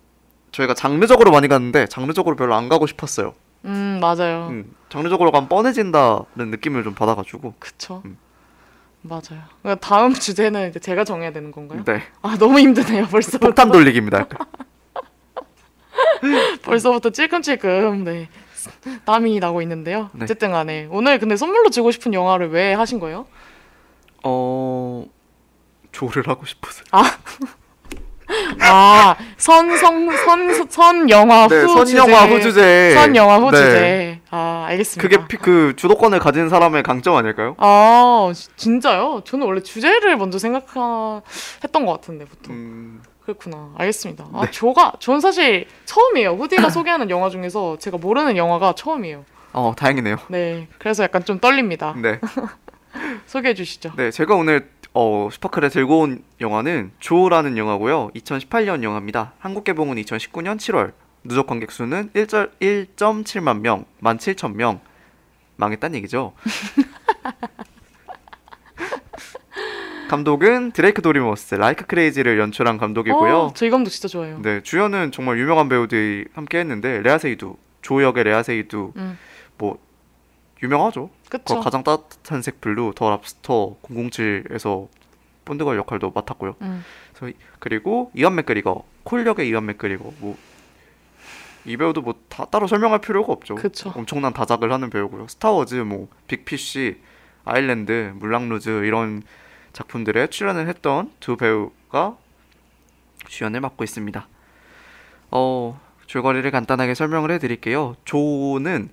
저희가 장르적으로 많이 갔는데 장르적으로 별로 안 가고 싶었어요. 음 맞아요. 음, 장르적으로 가면 뻔해진다는 느낌을 좀 받아가지고. 그쵸. 음. 맞아요. 그러니까 다음 주제는 이제 제가 정해야 되는 건가요? 네, 아 너무 힘드네요. 벌써 폭탄 돌리기입니다. 벌써부터 찔끔찔끔 네 땀이 나고 있는데요. 네. 어쨌든 간에 오늘 근데 선물로 주고 싶은 영화를 왜 하신 거예요? 어 조를 하고 싶어서. 아 선성 선선 영화 네, 후선 영화 후 주제. 선 영화 후 네. 주제. 아 알겠습니다. 그게 피- 그 주도권을 가진 사람의 강점 아닐까요? 아 지- 진짜요? 저는 원래 주제를 먼저 생각했던 것 같은데 보통 음, 그렇구나. 알겠습니다. 네. 아 조가 전 사실 처음이에요. 후디가 소개하는 영화 중에서 제가 모르는 영화가 처음이에요. 어 다행이네요. 네, 그래서 약간 좀 떨립니다. 네, 소개해 주시죠. 네 제가 오늘 어 들고 온 영화는 조라는 영화고요. 2018년 영화입니다. 한국 개봉은 2019년 7월. 누적 관객 수는 1.7만 명, 17,000명. 망했단 얘기죠. 감독은 드레이크 도리머스, 라이크 크레이지를 연출한 감독이고요. 어, 저이 감독 진짜 좋아해요. 네, 주연은 정말 유명한 배우들이 함께 했는데 레아 세이두, 조 역의 레아 세이두 음, 뭐 유명하죠. 그쵸. 그 가장 따뜻한 색 블루, 더 랍스터 007에서 본드걸 역할도 맡았고요. 음, 그리고 이완 맥그리거, 콜 역의 이완 맥그리거 뭐 이 배우도 뭐 다 따로 설명할 필요가 없죠. 그쵸. 엄청난 다작을 하는 배우고요. 스타워즈, 뭐 빅피쉬, 아일랜드, 물랑루즈 이런 작품들에 출연을 했던 두 배우가 주연을 맡고 있습니다. 어, 줄거리를 간단하게 설명을 해드릴게요. 조는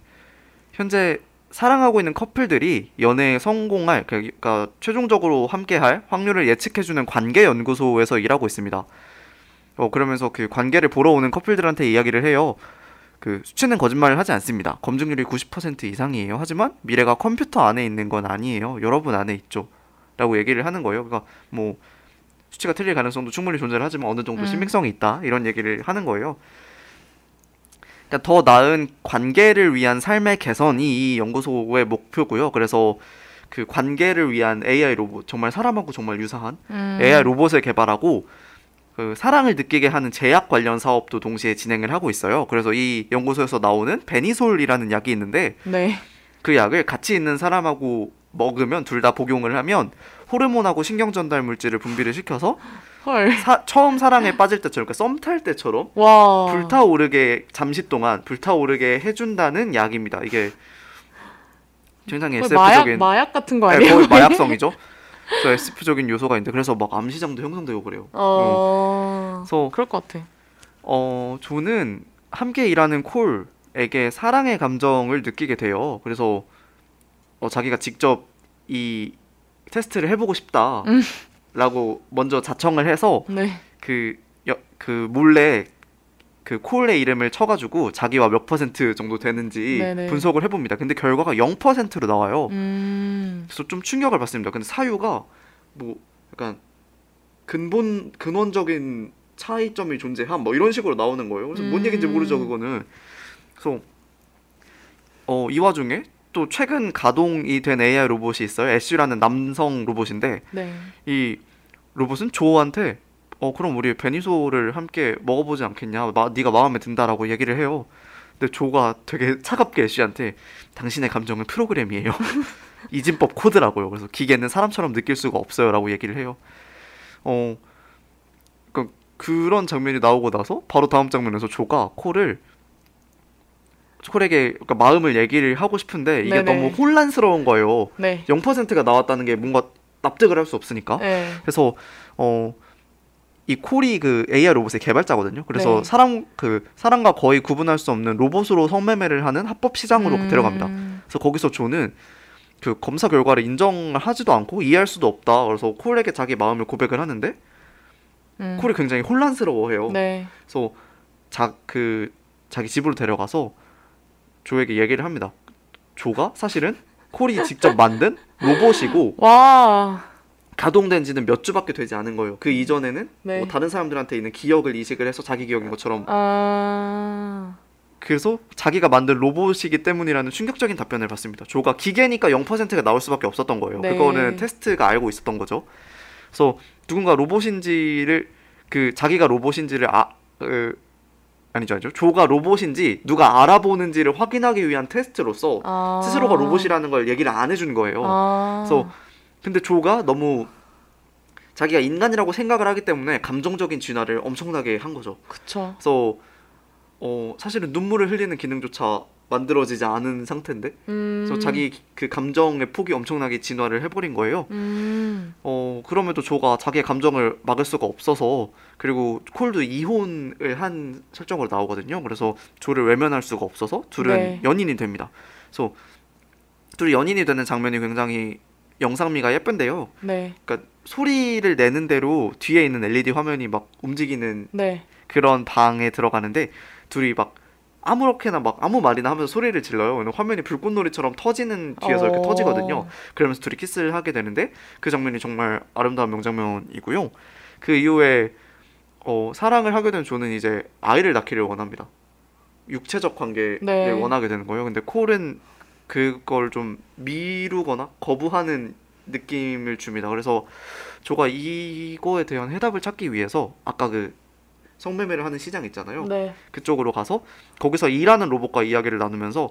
현재 사랑하고 있는 커플들이 연애에 성공할 그러니까 최종적으로 함께할 확률을 예측해주는 관계 연구소에서 일하고 있습니다. 어 그러면서 그 관계를 보러 오는 커플들한테 이야기를 해요. 그 수치는 거짓말을 하지 않습니다. 검증률이 90% 이상이에요. 하지만 미래가 컴퓨터 안에 있는 건 아니에요. 여러분 안에 있죠. 라고 얘기를 하는 거예요. 그러니까 뭐 수치가 틀릴 가능성도 충분히 존재를 하지만 어느 정도 음. 신빙성이 있다. 이런 얘기를 하는 거예요. 그러니까 더 나은 관계를 위한 삶의 개선이 이 연구소의 목표고요. 그래서 그 관계를 위한 AI 로봇 정말 사람하고 정말 유사한 음. AI 로봇을 개발하고 그 사랑을 느끼게 하는 제약 관련 사업도 동시에 진행을 하고 있어요. 그래서 이 연구소에서 나오는 베니솔이라는 약이 있는데 네. 그 약을 같이 있는 사람하고 먹으면 둘 다 복용을 하면 호르몬하고 신경 전달 물질을 분비를 시켜서 헐. 사- 처음 사랑에 빠질 때처럼 그러니까 썸 탈 때처럼 와. 불타오르게 잠시 동안 불타오르게 해준다는 약입니다. 이게 굉장히 거의 마약 SF적인 마약 같은 거 네, 아니에요? 거의 마약성이죠. 그래서 SF적인 요소가 있는데 그래서 막 암 시장도 형성되고 그래요. 어. 그래서 그럴 것 같아. 어 조는 함께 일하는 콜에게 사랑의 감정을 느끼게 돼요. 그래서 어, 자기가 직접 이 테스트를 해보고 음. 싶다 라고 먼저 자청을 해서 네. 그, 여, 그 몰래 그 콜의 이름을 쳐가지고 자기와 몇 퍼센트 정도 되는지 네네. 분석을 해봅니다. 근데 결과가 0%로 나와요. 음. 그래서 좀 충격을 받습니다. 근데 사유가 뭐 약간 근본 근원적인 차이점이 존재함 뭐 이런 식으로 나오는 거예요. 그래서 뭔 음. 얘기인지 모르죠 그거는. 그래서 어 이 와중에 또 최근 가동이 된 AI 로봇이 있어요. 애쉬라는 남성 로봇인데 네. 이 로봇은 조한테 어 그럼 우리 베니소를 함께 먹어보지 않겠냐? 마, 네가 마음에 든다라고 얘기를 해요. 근데 조가 되게 차갑게 애쉬한테 당신의 감정은 프로그램이에요. 이진법 코드라고요. 그래서 기계는 사람처럼 느낄 수가 없어요라고 얘기를 해요. 어 그러니까 그런 장면이 나오고 나서 바로 다음 장면에서 조가 콜을 콜에게 그러니까 마음을 얘기를 하고 싶은데 이게 네네. 너무 혼란스러운 거예요. 네. 0%가 나왔다는 게 뭔가 납득을 할 수 없으니까. 네. 그래서 어. 이 콜이 그 AI 로봇의 개발자거든요. 그래서 네. 사람 그 사람과 거의 구분할 수 없는 로봇으로 성매매를 하는 합법 시장으로 음. 데려갑니다. 그래서 거기서 조는 그 검사 결과를 인정을 하지도 않고 이해할 수도 없다. 그래서 콜에게 자기 마음을 고백을 하는데 음. 콜이 굉장히 혼란스러워해요. 네. 그래서 자 그 자기 집으로 데려가서 조에게 얘기를 합니다. 조가 사실은 콜이 직접 만든 로봇이고 와. 가동된 지는 몇 주밖에 되지 않은 거예요. 그 이전에는 네. 뭐 다른 사람들한테 있는 기억을 이식을 해서 자기 기억인 것처럼 아. 그래서 자기가 만든 로봇이기 때문이라는 충격적인 답변을 받습니다. 조가 기계니까 0%가 나올 수밖에 없었던 거예요. 네. 그거는 테스트가 알고 있었던 거죠. 그래서 누군가 로봇인지를 그 자기가 로봇인지를 아 그, 아니죠 아니죠. 조가 로봇인지 누가 알아보는지를 확인하기 위한 테스트로서 아. 스스로가 로봇이라는 걸 얘기를 안 해준 거예요. 아. 그래서 근데 조가 너무 자기가 인간이라고 생각을 하기 때문에 감정적인 진화를 엄청나게 한 거죠. 그쵸. 그래서 어 사실은 눈물을 흘리는 기능조차 만들어지지 않은 상태인데 음. 그래서 자기 그 감정의 폭이 엄청나게 진화를 해버린 거예요. 음. 어 그럼에도 조가 자기의 감정을 막을 수가 없어서 그리고 콜도 이혼을 한 설정으로 나오거든요. 그래서 조를 외면할 수가 없어서 둘은 네. 연인이 됩니다. 그래서 둘이 연인이 되는 장면이 굉장히 영상미가 예쁜데요. 네. 그러니까 소리를 내는 대로 뒤에 있는 LED 화면이 막 움직이는 네. 그런 방에 들어가는데 둘이 막 아무렇게나 막 아무 말이나 하면서 소리를 질러요. 화면이 불꽃놀이처럼 터지는 뒤에서 이렇게 어. 터지거든요. 그러면서 둘이 키스를 하게 되는데 그 장면이 정말 아름다운 명장면이고요. 그 이후에 어, 사랑을 하게 된 조는 이제 아이를 낳기를 원합니다. 육체적 관계를 네. 원하게 되는 거예요. 근데 콜은 그걸 좀 미루거나 거부하는 느낌을 줍니다. 그래서 조가 이거에 대한 해답을 찾기 위해서 아까 그 성매매를 하는 시장 있잖아요. 네. 그쪽으로 가서 거기서 일하는 로봇과 이야기를 나누면서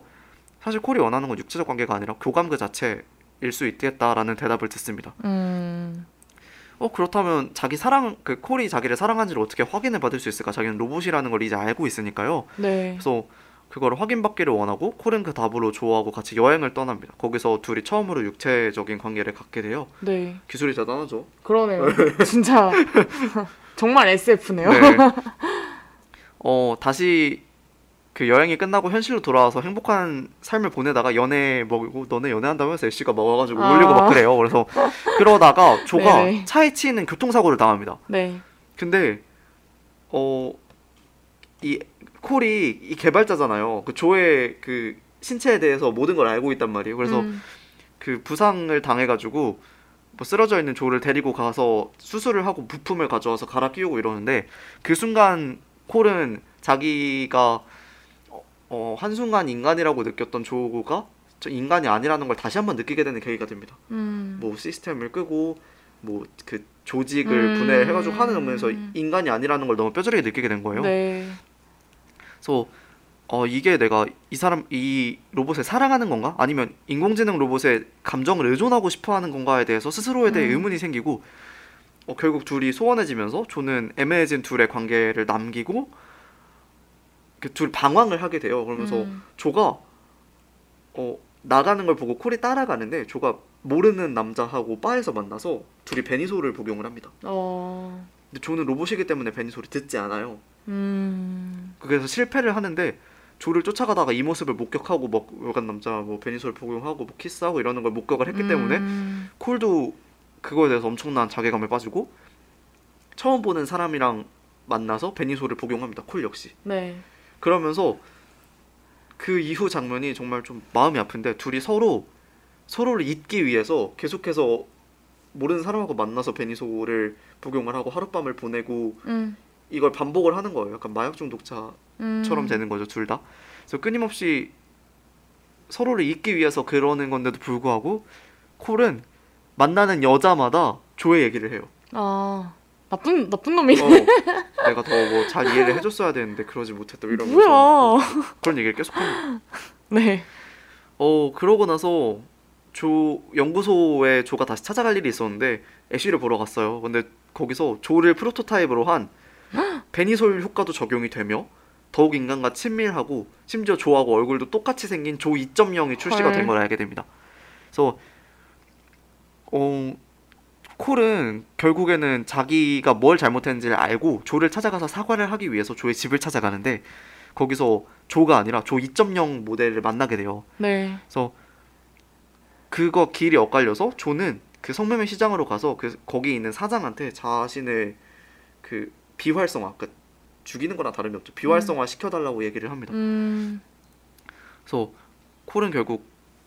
사실 콜이 원하는 건 육체적 관계가 아니라 교감 그 자체일 수 있겠다라는 대답을 듣습니다. 음. 어 그렇다면 자기 사랑 그 콜이 자기를 사랑한지를 어떻게 확인을 받을 수 있을까? 자기는 로봇이라는 걸 이제 알고 있으니까요. 네. 그래서 그거를 확인받기를 원하고 콜은 그 답으로 조하고 같이 여행을 떠납니다. 거기서 둘이 처음으로 육체적인 관계를 갖게 돼요. 네. 기술이 대단하죠. 그러네요. 진짜 정말 SF네요. 네. 어 다시 그 여행이 끝나고 현실로 돌아와서 행복한 삶을 보내다가 연애 먹고 너네 연애한다면서 애쉬가 먹어가지고 아. 울리고 막 그래요. 그래서 그러다가 조가 네네. 차에 치이는 교통사고를 당합니다. 네. 근데 어 이 콜이 이 개발자잖아요. 그 조의 그 신체에 대해서 모든 걸 알고 있단 말이에요. 그래서 음. 그 부상을 당해가지고 뭐 쓰러져 있는 조를 데리고 가서 수술을 하고 부품을 가져와서 갈아 끼우고 이러는데 그 순간 콜은 자기가 어, 어, 한순간 인간이라고 느꼈던 조가 저 인간이 아니라는 걸 다시 한번 느끼게 되는 계기가 됩니다. 음. 뭐 시스템을 끄고 뭐 그 조직을 음. 분해해가지고 하는 장면에서 인간이 아니라는 걸 너무 뼈저리게 느끼게 된 거예요. 네. 그래서 어 이게 내가 이 사람 이 로봇을 사랑하는 건가 아니면 인공지능 로봇에 감정을 의존하고 싶어하는 건가에 대해서 스스로에 대해 음. 의문이 생기고 어, 결국 둘이 소원해지면서 조는 애매해진 둘의 관계를 남기고 그둘 방황을 하게 돼요. 그러면서 음. 조가 어 나가는 걸 보고 콜이 따라가는데 조가 모르는 남자하고 바에서 만나서 둘이 베니소를 복용을 합니다. 어. 근데 조는 로봇이기 때문에 베니소를 듣지 않아요. 음. 그래서 실패를 하는데 조를 쫓아가다가 이 모습을 목격하고 뭐 여간 남자 뭐 베니소를 복용하고 뭐 키스하고 이러는 걸 목격을 했기 때문에 음. 콜도 그거에 대해서 엄청난 자괴감에 빠지고 처음 보는 사람이랑 만나서 베니소를 복용합니다. 콜 역시. 네. 그러면서 그 이후 장면이 정말 좀 마음이 아픈데 둘이 서로 서로를 잊기 위해서 계속해서 모르는 사람하고 만나서 베니소를 복용을 하고 하룻밤을 보내고 음. 이걸 반복을 하는 거예요. 약간 마약 중독자 처럼 음. 되는 거죠, 둘 다. 그래서 끊임없이 서로를 잊기 위해서 그러는 건데도 불구하고 콜은 만나는 여자마다 조의 얘기를 해요. 아. 나쁜 나쁜 놈이네. 어, 내가 더 뭐 잘 이해를 해줬어야 되는데 그러지 못했다 이러면서 뭐야. 그런 얘기를 계속합니다. 네. 어 그러고 나서 조 연구소에 조가 다시 찾아갈 일이 있었는데 애쉬를 보러 갔어요. 근데 거기서 조를 프로토타입으로 한 베니솔 효과도 적용이 되며 더욱 인간과 친밀하고 심지어 조하고 얼굴도 똑같이 생긴 조 2.0이 출시가 헐. 된걸 알게 됩니다. 그래서 어 콜은 결국에는 자기가 뭘 잘못했는지를 알고 조를 찾아가서 사과를 하기 위해서 조의 집을 찾아가는데 거기서 조가 아니라 조 2.0 모델을 만나게 돼요. 네. 그래서 그거 길이 엇갈려서 조는 그 성매매 시장으로 가서 그 거기 있는 사장한테 자신의 그 비활성화, 그 죽이는 거나 다름이 없죠. 비활성화 시켜달라고 얘기를 합니다. 음. 그래서 콜은 결국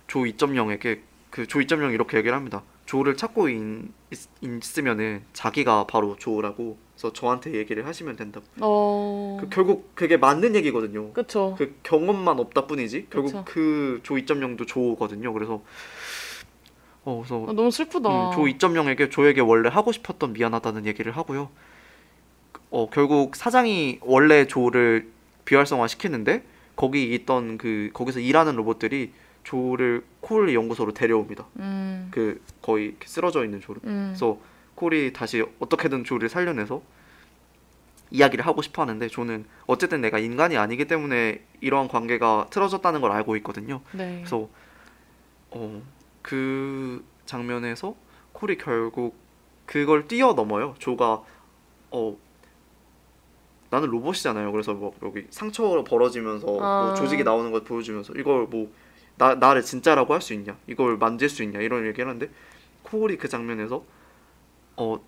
조 2.0에게 그 조 2.0 이렇게 얘기를 합니다. 조를 찾고 있, 으면은 자기가 바로 조라고 그래서 저한테 얘기를 하시면 된다고. 어. 그 결국 그게 맞는 얘기거든요. 그쵸. 그 경험만 없다 뿐이지 결국 그쵸. 그조 2.0도 조거든요. 그래서 어 그래서 아, 너무 슬프다. 음, 조 2.0에게 조에게 원래 하고 싶었던 미안하다는 얘기를 하고요. 어 결국 사장이 원래 조를 비활성화 시키는데 거기 있던 그 거기서 일하는 로봇들이 조를 콜 연구소로 데려옵니다. 음. 그 거의 쓰러져 있는 조를. 음. 그래서 콜이 다시 어떻게든 조를 살려내서 이야기를 하고 싶어 하는데 조는 어쨌든 내가 인간이 아니기 때문에 이러한 관계가 틀어졌다는 걸 알고 있거든요. 네. 그래서 어 그 장면에서 콜이 결국 그걸 뛰어넘어요. 조가 어 나는 로봇이잖아요. 그래서 뭐 여기 상처로 벌어지면서 뭐 아. 조직이 나오는 걸 보여주면서 이걸 뭐 나 나를 진짜라고 할 수 있냐? 이걸 만질 수 있냐? 이런 얘기를 하는데 콜이 그 장면에서 어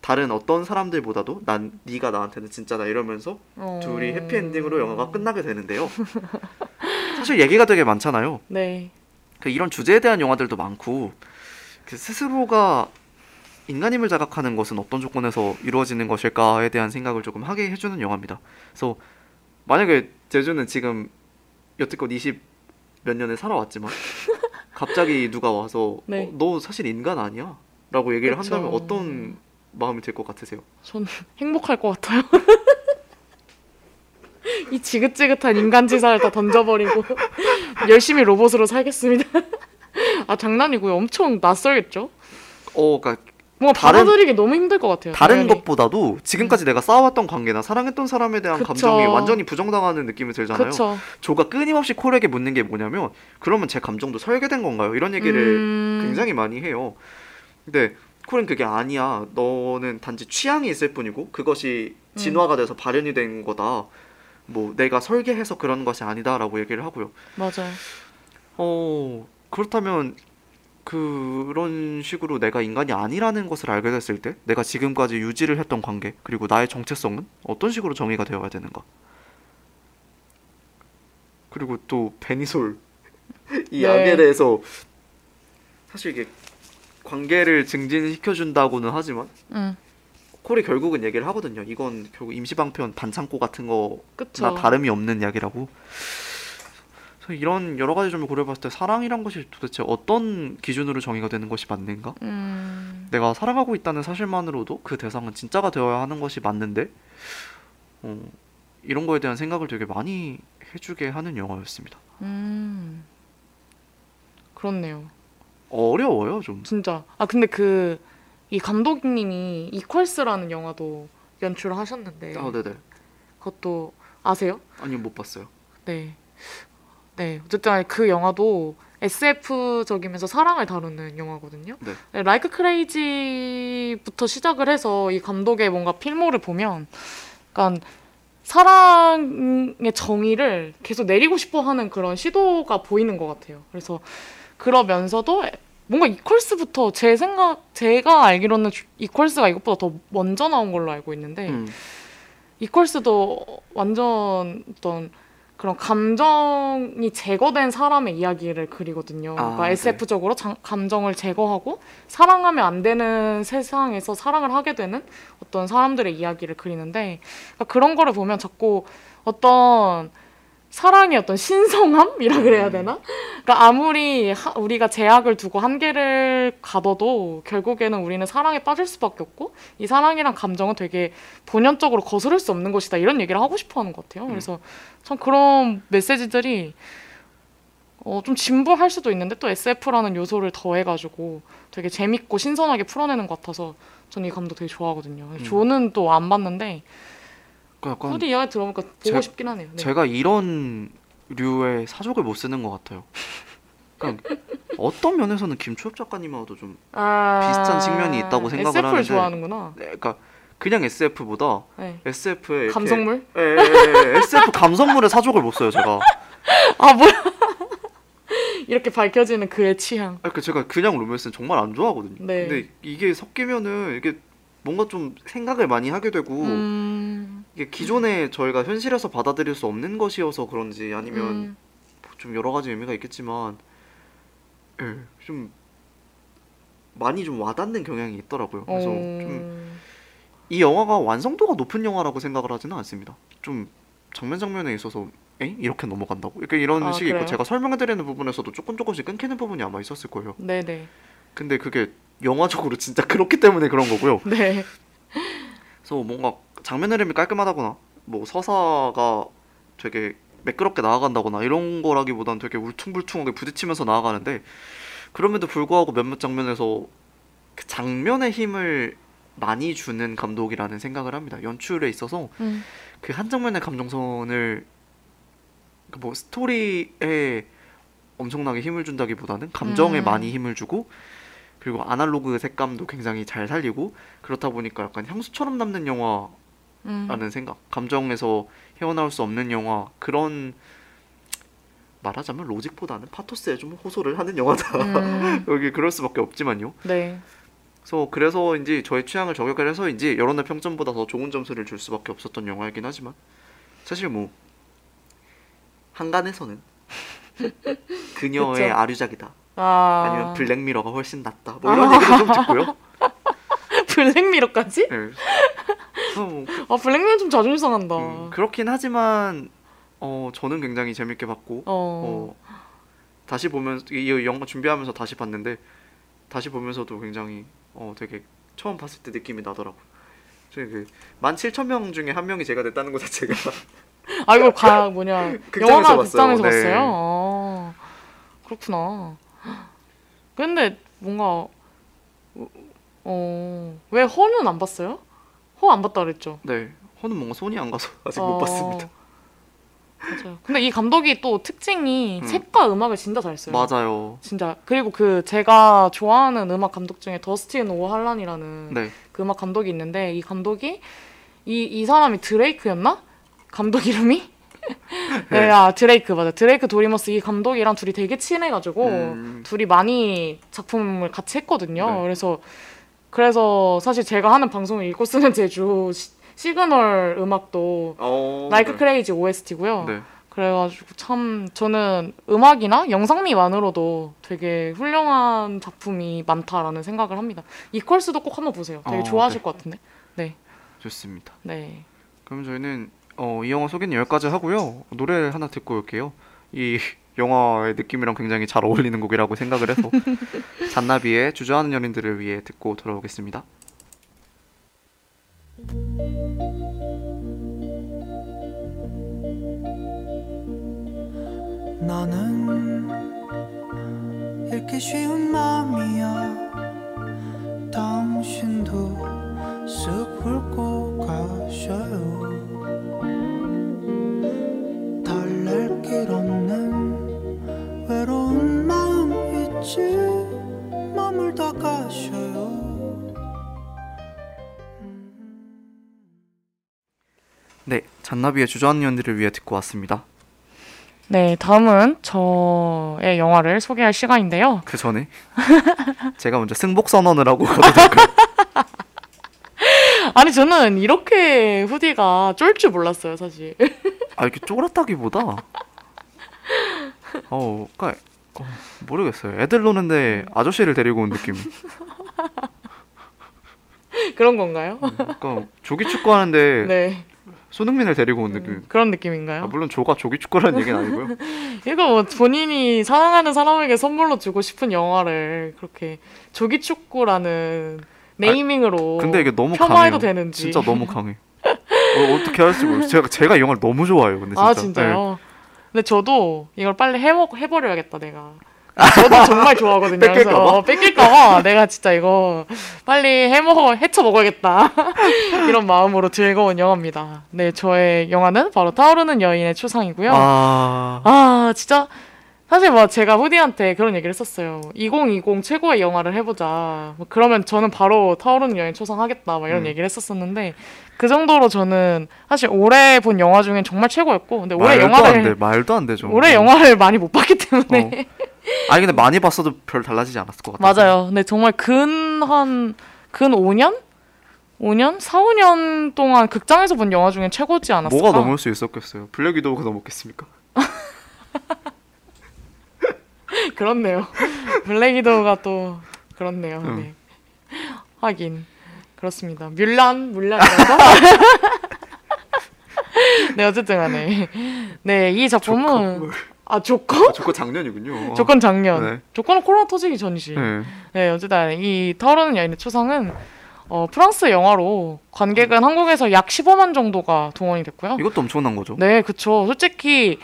다른 어떤 사람들보다도 난 네가 나한테는 진짜다 이러면서 어. 둘이 해피엔딩으로 영화가 끝나게 되는데요. 사실 얘기가 되게 많잖아요. 네. 그 이런 주제에 대한 영화들도 많고 그 스스로가 인간임을 자각하는 것은 어떤 조건에서 이루어지는 것일까에 대한 생각을 조금 하게 해주는 영화입니다. 그래서 만약에 제주는 지금 여태껏 20 몇 년을 살아왔지만 갑자기 누가 와서 네. 어, 너 사실 인간 아니야? 라고 얘기를 그쵸. 한다면 어떤 마음이 들 것 같으세요? 전 행복할 것 같아요. 이 지긋지긋한 인간 지사를 다 던져버리고 열심히 로봇으로 살겠습니다. 아 장난이고요. 엄청 낯설겠죠? 어, 그러니까 뭔가 다른- 받아들이기 너무 힘들 것 같아요. 다른 당연히. 것보다도 지금까지 내가 쌓아왔던 관계나 사랑했던 사람에 대한 그쵸. 감정이 완전히 부정당하는 느낌이 들잖아요. 그쵸. 조가 끊임없이 콜에게 묻는 게 뭐냐면 그러면 제 감정도 설계된 건가요? 이런 얘기를 음, 굉장히 많이 해요. 근데 콜은 그게 아니야. 너는 단지 취향이 있을 뿐이고 그것이 음. 진화가 돼서 발현이 된 거다. 뭐 내가 설계해서 그런 것이 아니다라고 얘기를 하고요. 맞아요. 어 그렇다면 그런 식으로 내가 인간이 아니라는 것을 알게 됐을 때 내가 지금까지 유지를 했던 관계 그리고 나의 정체성은 어떤 식으로 정의가 되어야 되는가? 그리고 또 베니솔 이 네. 약에 대해서 사실 이게 관계를 증진시켜 준다고는 하지만 응. 콜이 결국은 얘기를 하거든요. 이건 결국 임시방편 반창고 같은 거나 그쵸. 다름이 없는 약이라고. 그래서 이런 여러 가지 점을 고려해봤을 때 사랑이란 것이 도대체 어떤 기준으로 정의가 되는 것이 맞는가? 음, 내가 사랑하고 있다는 사실만으로도 그 대상은 진짜가 되어야 하는 것이 맞는데 어, 이런 거에 대한 생각을 되게 많이 해주게 하는 영화였습니다. 음. 그렇네요. 어려워요 좀. 진짜. 아 근데 그 이 감독님이 이퀄스라는 영화도 연출을 하셨는데 아 네네. 그것도 아세요? 아니요 못 봤어요. 네. 네. 어쨌든 그 영화도 SF적이면서 사랑을 다루는 영화거든요. 네. 라이크 크레이지부터 시작을 해서 이 감독의 뭔가 필모를 보면 약간 사랑의 정의를 계속 내리고 싶어 하는 그런 시도가 보이는 것 같아요. 그래서 그러면서도 뭔가 이퀄스부터 제 생각, 제가 알기로는 이퀄스가 이것보다 더 먼저 나온 걸로 알고 있는데 음. 이퀄스도 완전 어떤 그런 감정이 제거된 사람의 이야기를 그리거든요. 아, 그러니까 네. SF적으로 장- 감정을 제거하고 사랑하면 안 되는 세상에서 사랑을 하게 되는 어떤 사람들의 이야기를 그리는데 그러니까 그런 거를 보면 자꾸 어떤 사랑의 어떤 신성함이라 그래야 되나? 그러니까 아무리 하- 우리가 제약을 두고 한계를 가둬도 결국에는 우리는 사랑에 빠질 수밖에 없고 이 사랑이란 감정은 되게 본연적으로 거스를 수 없는 것이다 이런 얘기를 하고 싶어 하는 것 같아요. 그래서 참 그런 메시지들이 어, 좀 진부할 수도 있는데 또 SF라는 요소를 더해가지고 되게 재밌고 신선하게 풀어내는 것 같아서 저는 이 감독 되게 좋아하거든요. 음. 조는 또 안 봤는데 그 약간 후디 이야기 들어보니까 보고 제- 싶긴 하네요. 네. 제가 이런 류의 사족을 못 쓰는 것 같아요. 그러니까 어떤 면에서는 김초엽 작가님하고도 좀 아, 비슷한 측면이 있다고 생각을 SF를 하는데 좋아하는구나. 네, 그러니까 그냥 SF보다 네. SF의 이렇게- 감성물? 예, 예, 예, SF 감성물의 사족을 못 써요 제가. 아 뭐야? 이렇게 밝혀지는 그의 취향. 아, 그 제가 그냥 로맨스는 정말 안 좋아하거든요. 네. 근데 이게 섞이면은 이게 뭔가 좀 생각을 많이 하게 되고 음, 이게 기존에 저희가 현실에서 받아들일 수 없는 것이어서 그런지 아니면 음, 좀 여러 가지 의미가 있겠지만 예, 좀 많이 좀 와닿는 경향이 있더라고요. 그래서 좀이 어, 영화가 완성도가 높은 영화라고 생각을 하지는 않습니다. 좀 장면 장면에 있어서 에 이렇게 넘어간다고 이렇게 이런 아, 식이 있고 그래요? 제가 설명해드리는 부분에서도 조금 조금씩 끊기는 부분이 아마 있었을 거예요. 네네. 근데 그게 영화적으로 진짜 그렇기 때문에 그런 거고요. 네. 그래서 뭔가 장면 흐름이 깔끔하다거나 뭐 서사가 되게 매끄럽게 나아간다거나 이런 거라기보다는 되게 울퉁불퉁하게 부딪히면서 나아가는데 그럼에도 불구하고 몇몇 장면에서 그 장면의 힘을 많이 주는 감독이라는 생각을 합니다. 연출에 있어서 음, 그한 장면의 감정선을 그 뭐 스토리에 엄청나게 힘을 준다기보다는 감정에 음. 많이 힘을 주고 그리고 아날로그 색감도 굉장히 잘 살리고 그렇다 보니까 약간 향수처럼 남는 영화라는 음. 생각 감정에서 헤어나올 수 없는 영화 그런 말하자면 로직보다는 파토스에 좀 호소를 하는 영화다 음, 여기 그럴 수밖에 없지만요 네. 그래서 그래서인지 저의 취향을 저격을 해서인지 여론의 평점보다 더 좋은 점수를 줄 수밖에 없었던 영화이긴 하지만 사실 뭐 한간에서는 그녀의. 아류작이다 아. 아니면 블랙미러가 훨씬 낫다 뭐 이런 얘기를 좀 듣고요. 블랙미러까지? 네. 그래서 뭐, 아 블랙미러 좀 자존심 상한다. 음, 그렇긴 하지만 어 저는 굉장히 재밌게 봤고 어. 어, 다시 보면 이 영화 준비하면서 다시 봤는데 다시 보면서도 굉장히 어 되게 처음 봤을 때 느낌이 나더라고. 저희 그 17,000명 중에 한 명이 제가 됐다는 것 자체가 아 이거 가 뭐냐 극장에서 영화가 봤어요. 극장에서 네. 봤어요. 아, 그렇구나. 근데 뭔가 어 왜 허는 안 봤어요? 허 안 봤다 그랬죠. 네 허는 뭔가 손이 안 가서 아직 어, 못 봤습니다. 맞아요. 근데 이 감독이 또 특징이 음. 색과 음악을 진짜 잘 써요. 맞아요. 진짜 그리고 그 제가 좋아하는 음악 감독 중에 더스틴 오할란이라는 네. 그 음악 감독이 있는데 이 감독이 이, 이 사람이 드레이크였나? 감독 이름이? 네, 아 드레이크 맞아. 드레이크 도리머스 이 감독이랑 둘이 되게 친해가지고 음. 둘이 많이 작품을 같이 했거든요. 네. 그래서 그래서 사실 제가 하는 방송을 읽고 쓰는 제주 시, 시그널 음악도 어, 라이크 네. 크레이지 OST고요. 네. 그래가지고 참 저는 음악이나 영상미만으로도 되게 훌륭한 작품이 많다라는 생각을 합니다. 이퀄스도 꼭 한번 보세요. 되게 어, 좋아하실 네. 것 같은데. 네, 좋습니다. 네. 그럼 저희는 어, 이 영화 소개는 여기까지 하고요. 노래 하나 듣고 올게요. 이 영화의 느낌이랑 굉장히 잘 어울리는 곡이라고 생각을 해서 잔나비의 주저하는 연인들을 위해 듣고 돌아오겠습니다. 나는 읽기 쉬운 마음이야 당신도 쓱 훑고 가셔요 잔나비의 주저하는 연인들을 위해 듣고 왔습니다. 네, 다음은 저의 영화를 소개할 시간인데요. 그 전에 제가 먼저 승복 선언을 하고 가도 될까요? 아니 저는 이렇게 후디가 쫄 줄 몰랐어요, 사실. 아 이렇게 쫄았다기보다 어, 그러니까 어, 모르겠어요. 애들 노는데 아저씨를 데리고 온 느낌. 그런 건가요? 그러니까 조기 축구하는데 네, 손흥민을 데리고 온 느낌. 그런 아, 느낌인가요? 물론 조가 조기 축구라는 얘기는 아니고요. 이거 뭐 본인이 사랑하는 사람에게 선물로 주고 싶은 영화를 그렇게 조기 축구라는 네이밍으로 근데 이게 너무 폄하해도 강해요. 되는지. 진짜 너무 강해. 어, 어떻게 할지 모르겠어요. 제가 제가 이 영화를 너무 좋아해요. 근데 진짜. 아 네. 진짜요? 근데 저도 이걸 빨리 해먹 해버려야겠다 내가. 저도 정말 좋아하거든요. 그래서 뺏길까 봐? 어, 뺏길까봐 내가 진짜 이거 빨리 해먹어 헤쳐 먹어야겠다 이런 마음으로 즐거운 영화입니다. 네, 저의 영화는 바로 타오르는 여인의 추상이고요. 아, 아, 진짜 사실 뭐 제가 후디한테 그런 얘기를 했었어요. 2020 최고의 영화를 해보자. 뭐 그러면 저는 바로 타오르는 여인 초상하겠다. 막 이런 음. 얘기를 했었었는데 그 정도로 저는 사실 올해 본 영화 중엔 정말 최고였고, 근데 올해 말도 영화를 안 돼. 말도 안 되죠. 올해 영화를 많이 못 봤기 때문에 어. 아니 근데 많이 봤어도 별 달라지지 않았을 것 같아요. 맞아요. 근데 정말 근 한 근 5년? 5년? 4, 5년 동안 극장에서 본 영화 중에 최고지 않았을까? 뭐가 넘을 수 있었겠어요? 블랙 위도우가 넘었겠습니까? 그렇네요. 블랙 위도우가 또 그렇네요. 응. 네. 하긴 그렇습니다. 뮬란 뮬란이라서 네 어쨌든 간에 네이 작품은 아 조커? 조커 작년이군요. 조건 작년. 네. 조건은 코로나 터지기 전이지. 네. 네, 어쨌든 이 타오르는 여인의 추상은 어, 프랑스 영화로 관객은 한국에서 약 15만 정도가 동원이 됐고요. 이것도 엄청난 거죠. 네, 그쵸. 솔직히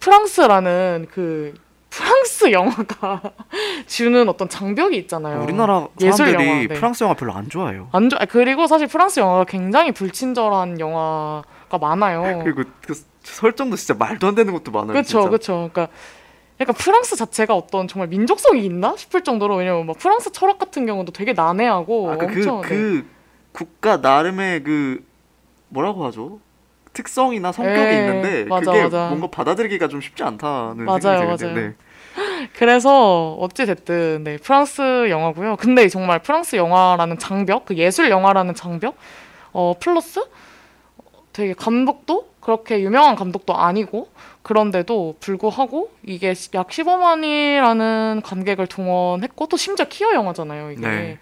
프랑스라는 그 프랑스 영화가 주는 어떤 장벽이 있잖아요. 우리나라 사람들이 영화, 네. 프랑스 영화 별로 안 좋아해요. 안 좋아. 그리고 사실 프랑스 영화가 굉장히 불친절한 영화 가 많아요. 그리고 그 설정도 진짜 말도 안 되는 것도 많아요. 그렇죠. 그렇죠. 그러니까 약간 프랑스 자체가 어떤 정말 민족성이 있나 싶을 정도로 왜냐면 막 프랑스 철학 같은 경우도 되게 난해하고 아, 그, 그, 엄청 네. 그 국가 나름의 그 뭐라고 하죠? 특성이나 성격이 예, 있는데 맞아, 그게 맞아. 뭔가 받아들이기가 좀 쉽지 않다는 맞아요, 생각이 맞아요. 드는데 그래서 어찌 됐든 네 프랑스 영화고요. 근데 정말 프랑스 영화라는 장벽, 그 예술 영화라는 장벽, 어 플러스 되게 감독도 그렇게 유명한 감독도 아니고 그런데도 불구하고 이게 약 15만이라는 관객을 동원했고 또 심지어 키어 영화잖아요 이게. 네.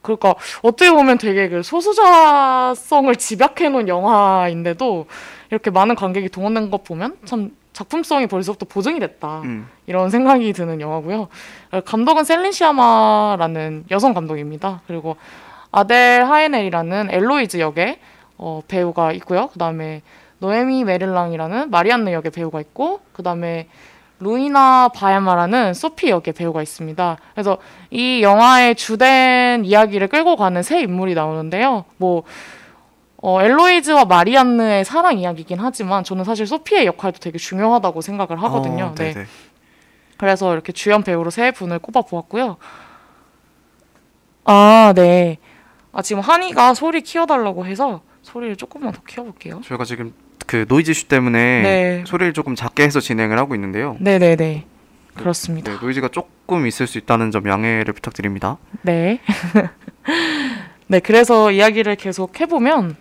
그러니까 어떻게 보면 되게 그 소수자성을 집약해 놓은 영화인데도 이렇게 많은 관객이 동원된 것 보면 참 작품성이 벌써부터 보증이 됐다. 음. 이런 생각이 드는 영화고요. 어, 감독은 셀린 시아마라는 여성 감독입니다. 그리고 아델 하에넬이라는 엘로이즈 역의 어, 배우가 있고요. 그 다음에 노에미 메를랑이라는 마리안느 역의 배우가 있고 그 다음에 루아나 바야미라는 소피 역의 배우가 있습니다. 그래서 이 영화의 주된 이야기를 끌고 가는 세 인물이 나오는데요. 뭐 어, 엘로이즈와 마리안느의 사랑 이야기이긴 하지만 저는 사실 소피의 역할도 되게 중요하다고 생각을 하거든요. 어, 네. 네네. 그래서 이렇게 주연 배우로 세 분을 꼽아 보았고요. 아, 네. 아, 지금 한이가 소리 키워달라고 해서 소리를 조금만 더 키워볼게요. 저희가 지금 그 노이즈 이슈 때문에 네. 소리를 조금 작게 해서 진행을 하고 있는데요. 네네네. 그렇습니다. 네, 노이즈가 조금 있을 수 있다는 점 양해를 부탁드립니다. 네. 네, 그래서 이야기를 계속 해보면,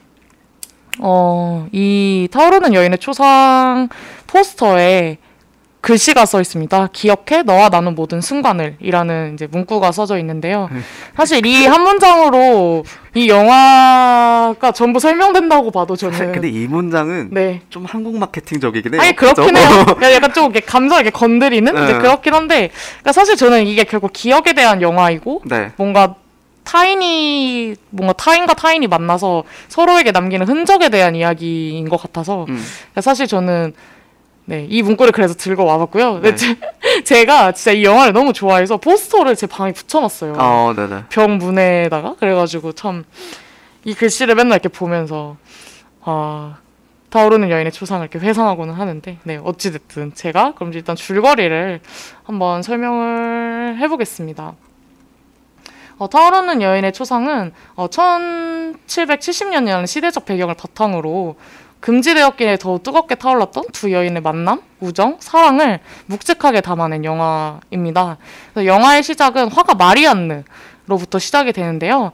어, 이 타오르는 여인의 초상 포스터에 글씨가 써 있습니다. 기억해 너와 나눈 모든 순간을이라는 이제 문구가 써져 있는데요. 사실 이 한 문장으로 이 영화가 전부 설명된다고 봐도 저는 근데 이 문장은 네. 좀 한국 마케팅적이긴 해요. 아니 그렇긴 그죠? 해요. 그러니까 약간 좀 이렇게 감정 이렇게 건드리는 이제 네. 그렇긴 한데 그러니까 사실 저는 이게 결국 기억에 대한 영화이고 네. 뭔가 타인이 뭔가 타인과 타인이 만나서 서로에게 남기는 흔적에 대한 이야기인 것 같아서 음. 그러니까 사실 저는 네, 이 문구를 그래서 들고 와봤고요. 네. 제, 제가 진짜 이 영화를 너무 좋아해서 포스터를 제 방에 붙여놨어요. 어, 네네. 벽 문에다가 그래가지고 참 이 글씨를 맨날 이렇게 보면서 아 타오르는 여인의 초상을 이렇게 회상하고는 하는데 네 어찌 됐든 제가 그럼 일단 줄거리를 한번 설명을 해보겠습니다. 어, 타오르는 여인의 초상은 어, 1770년이라는 시대적 배경을 바탕으로 금지되었기에 더욱 뜨겁게 타올랐던 두 여인의 만남, 우정, 사랑을 묵직하게 담아낸 영화입니다. 영화의 시작은 화가 마리안느로부터 시작이 되는데요.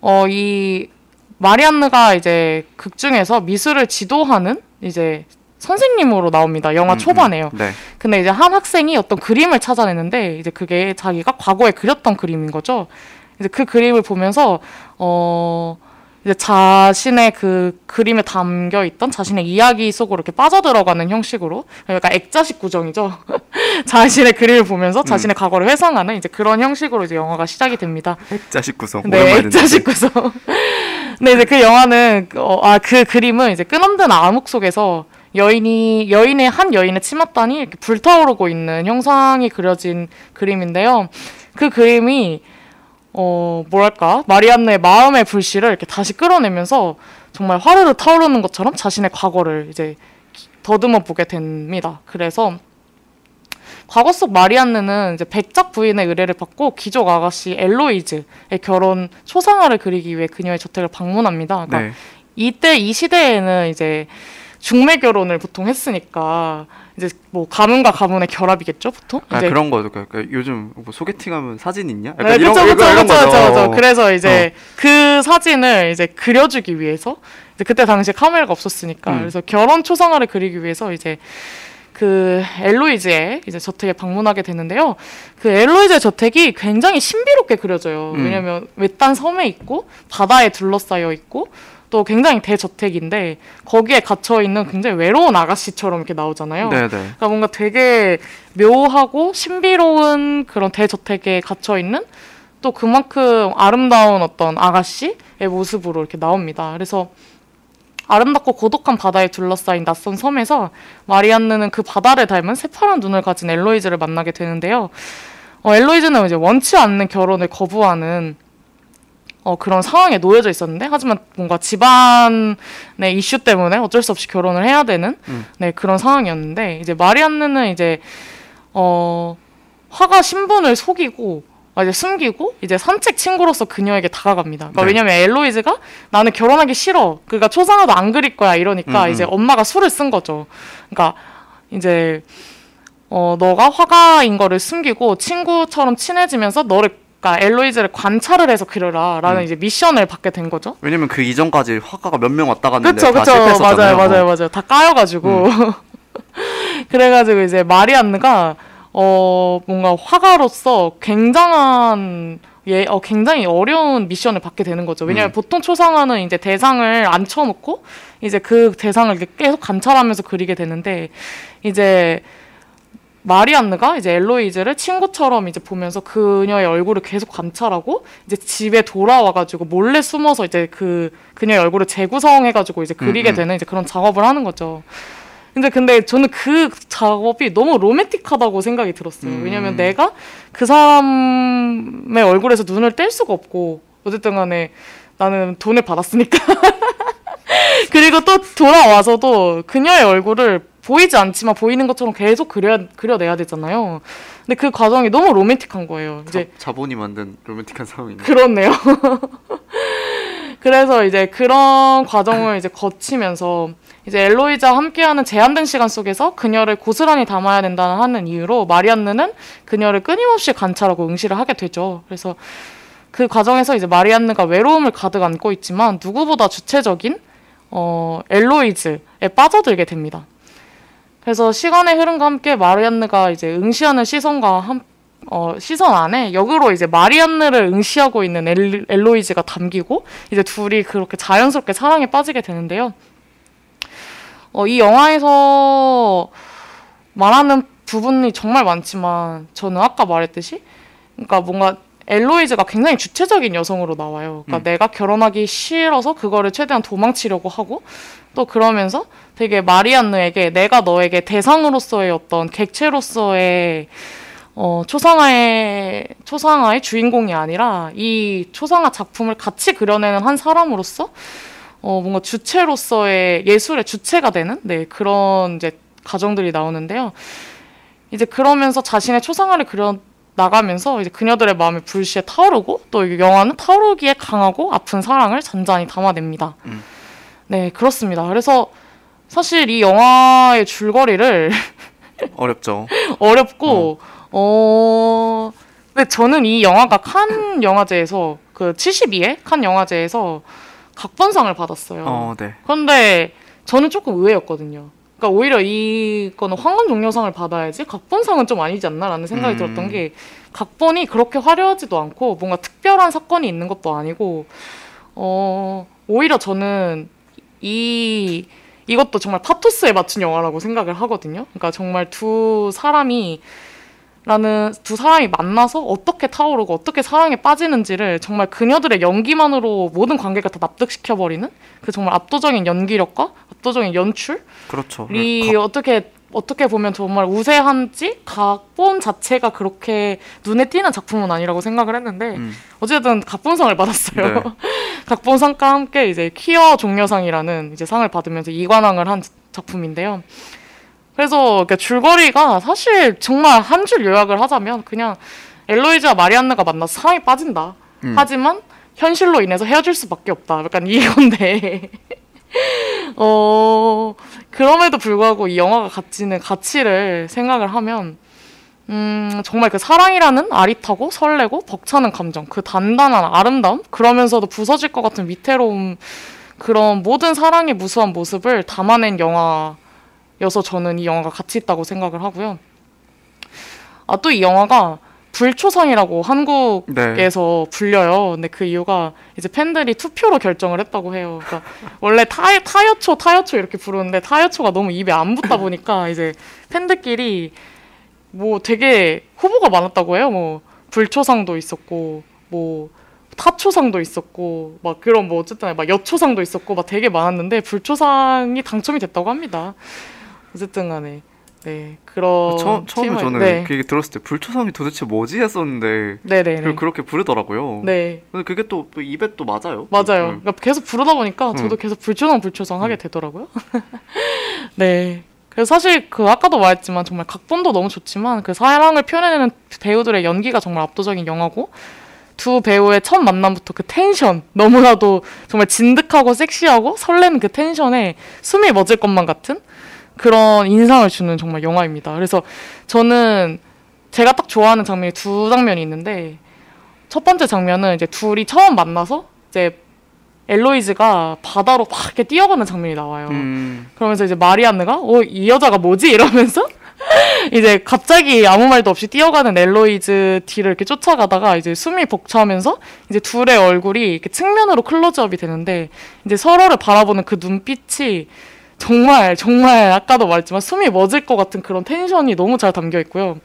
어, 이 마리안느가 이제 극 중에서 미술을 지도하는 이제 선생님으로 나옵니다. 영화 음, 초반에요. 음. 네. 근데 이제 한 학생이 어떤 그림을 찾아내는데 이제 그게 자기가 과거에 그렸던 그림인 거죠. 이제 그 그림을 보면서 어 이제 자신의 그 그림에 담겨 있던 자신의 이야기 속으로 이렇게 빠져들어가는 형식으로 그러니까 액자식 구정이죠. 자신의 그림을 보면서 자신의 과거를 회상하는 이제 그런 형식으로 이제 영화가 시작이 됩니다. 액자식 구성. 네. 액자식 구성. 네, 이제 그 영화는 어, 아그 그림은 이제 끈없는 암흑 속에서 여인이 여인의 한 여인의 치맛단이 이렇게 불타오르고 있는 형상이 그려진 그림인데요. 그 그림이 어 뭐랄까 마리안느의 마음의 불씨를 이렇게 다시 끌어내면서 정말 화르르 타오르는 것처럼 자신의 과거를 이제 더듬어 보게 됩니다. 그래서 과거 속 마리안느는 이제 백작 부인의 의뢰를 받고 귀족 아가씨 엘로이즈의 결혼 초상화를 그리기 위해 그녀의 저택을 방문합니다. 그러니까 네. 이때 이 시대에는 이제 중매 결혼을 보통 했으니까 이제 뭐 가문과 가문의 결합이겠죠, 보통. 아, 그런 거죠. 그러니까 요즘 뭐 소개팅하면 사진 있냐? 약간 네, 이런 그쵸, 거, 그쵸, 이런 그쵸. 그쵸, 그쵸. 그래서 이제 그 사진을 이제 그려주기 위해서 이제 그때 당시에 카메라가 없었으니까 음. 그래서 결혼 초상화를 그리기 위해서 이제 그 엘로이즈의 이제 저택에 방문하게 되는데요. 그 엘로이즈의 저택이 굉장히 신비롭게 그려져요. 음. 왜냐면 외딴 섬에 있고 바다에 둘러싸여 있고 또 굉장히 대저택인데 거기에 갇혀 있는 굉장히 외로운 아가씨처럼 이렇게 나오잖아요. 네네. 그러니까 뭔가 되게 묘하고 신비로운 그런 대저택에 갇혀 있는 또 그만큼 아름다운 어떤 아가씨의 모습으로 이렇게 나옵니다. 그래서 아름답고 고독한 바다에 둘러싸인 낯선 섬에서 마리안느는 그 바다를 닮은 새파란 눈을 가진 엘로이즈를 만나게 되는데요. 어, 엘로이즈는 이제 원치 않는 결혼을 거부하는 어, 그런 상황에 놓여져 있었는데 하지만 뭔가 집안의 이슈 때문에 어쩔 수 없이 결혼을 해야 되는 음. 네 그런 상황이었는데 이제 마리안느는 이제 어 화가 신분을 속이고 아, 이제 숨기고 이제 산책 친구로서 그녀에게 다가갑니다. 그러니까 네. 왜냐면 엘로이즈가 나는 결혼하기 싫어. 그러니까 초상화도 안 그릴 거야 이러니까 음, 음. 이제 엄마가 술을 쓴 거죠. 그러니까 이제 어 너가 화가인 거를 숨기고 친구처럼 친해지면서 너를 그러니까 엘로이즈를 관찰을 해서 그려라라는 음. 이제 미션을 받게 된 거죠. 왜냐면 그 이전까지 화가가 몇 명 왔다 갔는데 그쵸, 다 그쵸. 실패했었잖아요. 맞아요, 맞아요, 맞아요. 다 까여가지고. 그래가지고 이제 마리안느가, 어, 뭔가 화가로서 굉장한, 예, 어, 굉장히 어려운 미션을 받게 되는 거죠. 왜냐면 음. 보통 초상화는 이제 대상을 앉혀놓고, 이제 그 대상을 계속 관찰하면서 그리게 되는데, 이제, 마리안느가 이제 엘로이즈를 친구처럼 이제 보면서 그녀의 얼굴을 계속 관찰하고 이제 집에 돌아와가지고 몰래 숨어서 이제 그 그녀의 얼굴을 재구성해가지고 이제 그리게 음, 음. 되는 이제 그런 작업을 하는 거죠. 근데 근데 저는 그 작업이 너무 로맨틱하다고 생각이 들었어요. 음. 왜냐면 내가 그 사람의 얼굴에서 눈을 뗄 수가 없고 어쨌든 간에 나는 돈을 받았으니까. 그리고 또 돌아와서도 그녀의 얼굴을 보이지 않지만 보이는 것처럼 계속 그려 그려내야 되잖아요. 근데 그 과정이 너무 로맨틱한 거예요. 이제 자, 자본이 만든 로맨틱한 상황이네. 그렇네요. 그래서 이제 그런 과정을 이제 거치면서 이제 엘로이즈와 함께하는 제한된 시간 속에서 그녀를 고스란히 담아야 된다는 하는 이유로 마리안느는 그녀를 끊임없이 관찰하고 응시를 하게 되죠. 그래서 그 과정에서 이제 마리안느가 외로움을 가득 안고 있지만 누구보다 주체적인 어, 엘로이즈에 빠져들게 됩니다. 그래서 시간의 흐름과 함께 마리안느가 이제 응시하는 시선과 한, 어, 시선 안에 역으로 이제 마리안느를 응시하고 있는 엘, 엘로이즈가 담기고 이제 둘이 그렇게 자연스럽게 사랑에 빠지게 되는데요. 어, 이 영화에서 말하는 부분이 정말 많지만 저는 아까 말했듯이 그러니까 뭔가 엘로이즈가 굉장히 주체적인 여성으로 나와요. 그러니까 음. 내가 결혼하기 싫어서 그거를 최대한 도망치려고 하고 또 그러면서 되게 마리안느에게 내가 너에게 대상으로서의 어떤 객체로서의 어, 초상화의 초상화의 주인공이 아니라 이 초상화 작품을 같이 그려내는 한 사람으로서 어, 뭔가 주체로서의 예술의 주체가 되는 네 그런 이제 가정들이 나오는데요. 이제 그러면서 자신의 초상화를 그려 나가면서 이제 그녀들의 마음이 불시에 타오르고 또이 영화는 타오르기에 강하고 아픈 사랑을 잔잔히 담아냅니다. 음. 네 그렇습니다. 그래서 사실 이 영화의 줄거리를 어렵죠. 어렵고 어 근데 저는 이 영화가 칸 영화제에서 그 72회 칸 영화제에서 각본상을 받았어요. 어, 네. 그런데 저는 조금 의외였거든요. 그러니까 오히려 이거는 황금 종려상을 받아야지 각본상은 좀 아니지 않나라는 생각이 음. 들었던 게 각본이 그렇게 화려하지도 않고 뭔가 특별한 사건이 있는 것도 아니고 어 오히려 저는 이 이것도 정말 파토스에 맞춘 영화라고 생각을 하거든요. 그러니까 정말 두 사람이 라는 두 사람이 만나서 어떻게 타오르고 어떻게 사랑에 빠지는지를 정말 그녀들의 연기만으로 모든 관계가 다 납득시켜버리는 그 정말 압도적인 연기력과 압도적인 연출이 그렇죠. 어떻게 어떻게 보면 정말 우세한지 각본 자체가 그렇게 눈에 띄는 작품은 아니라고 생각을 했는데 음. 어쨌든 각본상을 받았어요. 네. 각본상과 함께 이제 퀴어 종려상이라는 이제 상을 받으면서 이관왕을 한 작품인데요. 그래서 줄거리가 사실 정말 한 줄 요약을 하자면 그냥 엘로이즈와 마리안느가 만나서 사랑에 빠진다. 음. 하지만 현실로 인해서 헤어질 수밖에 없다. 약간 이건데. 어, 그럼에도 불구하고 이 영화가 가지는 가치를 생각을 하면, 음, 정말 그 사랑이라는 아릿하고 설레고 벅차는 감정, 그 단단한 아름다움, 그러면서도 부서질 것 같은 위태로움, 그런 모든 사랑의 무수한 모습을 담아낸 영화여서 저는 이 영화가 가치 있다고 생각을 하고요. 아, 또 이 영화가 불초상이라고 한국 네. 에서 불려요. 근데 그 이유가 이제 팬들이 투표로 결정을 했다고 해요. 그러니까 원래 타, 타여초 타여초 이렇게 부르는데 타여초가 너무 입에 안 붙다 보니까 이제 팬들끼리 뭐 되게 후보가 많았다고 해요. 뭐 불초상도 있었고 뭐 타초상도 있었고 막 그런 뭐 어쨌든 막 여초상도 있었고 막 되게 많았는데 불초상이 당첨이 됐다고 합니다. 어쨌든 간에 네 그런 처음 처음에 TMI 저는 네. 그 얘기 들었을 때 불초성이 도대체 뭐지 했었는데 네네네 그, 그렇게 부르더라고요. 네 근데 그게 또, 또 입에 또 맞아요. 맞아요. 음. 그러니까 계속 부르다 보니까 저도 음. 계속 불초성 불초성 하게 음. 되더라고요. 네. 그래서 사실 그 아까도 말했지만 정말 각본도 너무 좋지만 그 사랑을 표현해내는 배우들의 연기가 정말 압도적인 영화고 두 배우의 첫 만남부터 그 텐션 너무나도 정말 진득하고 섹시하고 설레는 그 텐션에 숨이 멎을 것만 같은 그런 인상을 주는 정말 영화입니다. 그래서 저는 제가 딱 좋아하는 장면이 두 장면이 있는데 첫 번째 장면은 이제 둘이 처음 만나서 이제 엘로이즈가 바다로 막 이렇게 뛰어가는 장면이 나와요. 음, 그러면서 이제 마리안느가 어 이 여자가 뭐지 이러면서 이제 갑자기 아무 말도 없이 뛰어가는 엘로이즈 뒤를 이렇게 쫓아가다가 이제 숨이 벅차면서 이제 둘의 얼굴이 이렇게 측면으로 클로즈업이 되는데 이제 서로를 바라보는 그 눈빛이 정말 정말 아까도 말했지만 숨이 멎을 것 같은 그런 텐션이 너무 잘 담겨 있고요.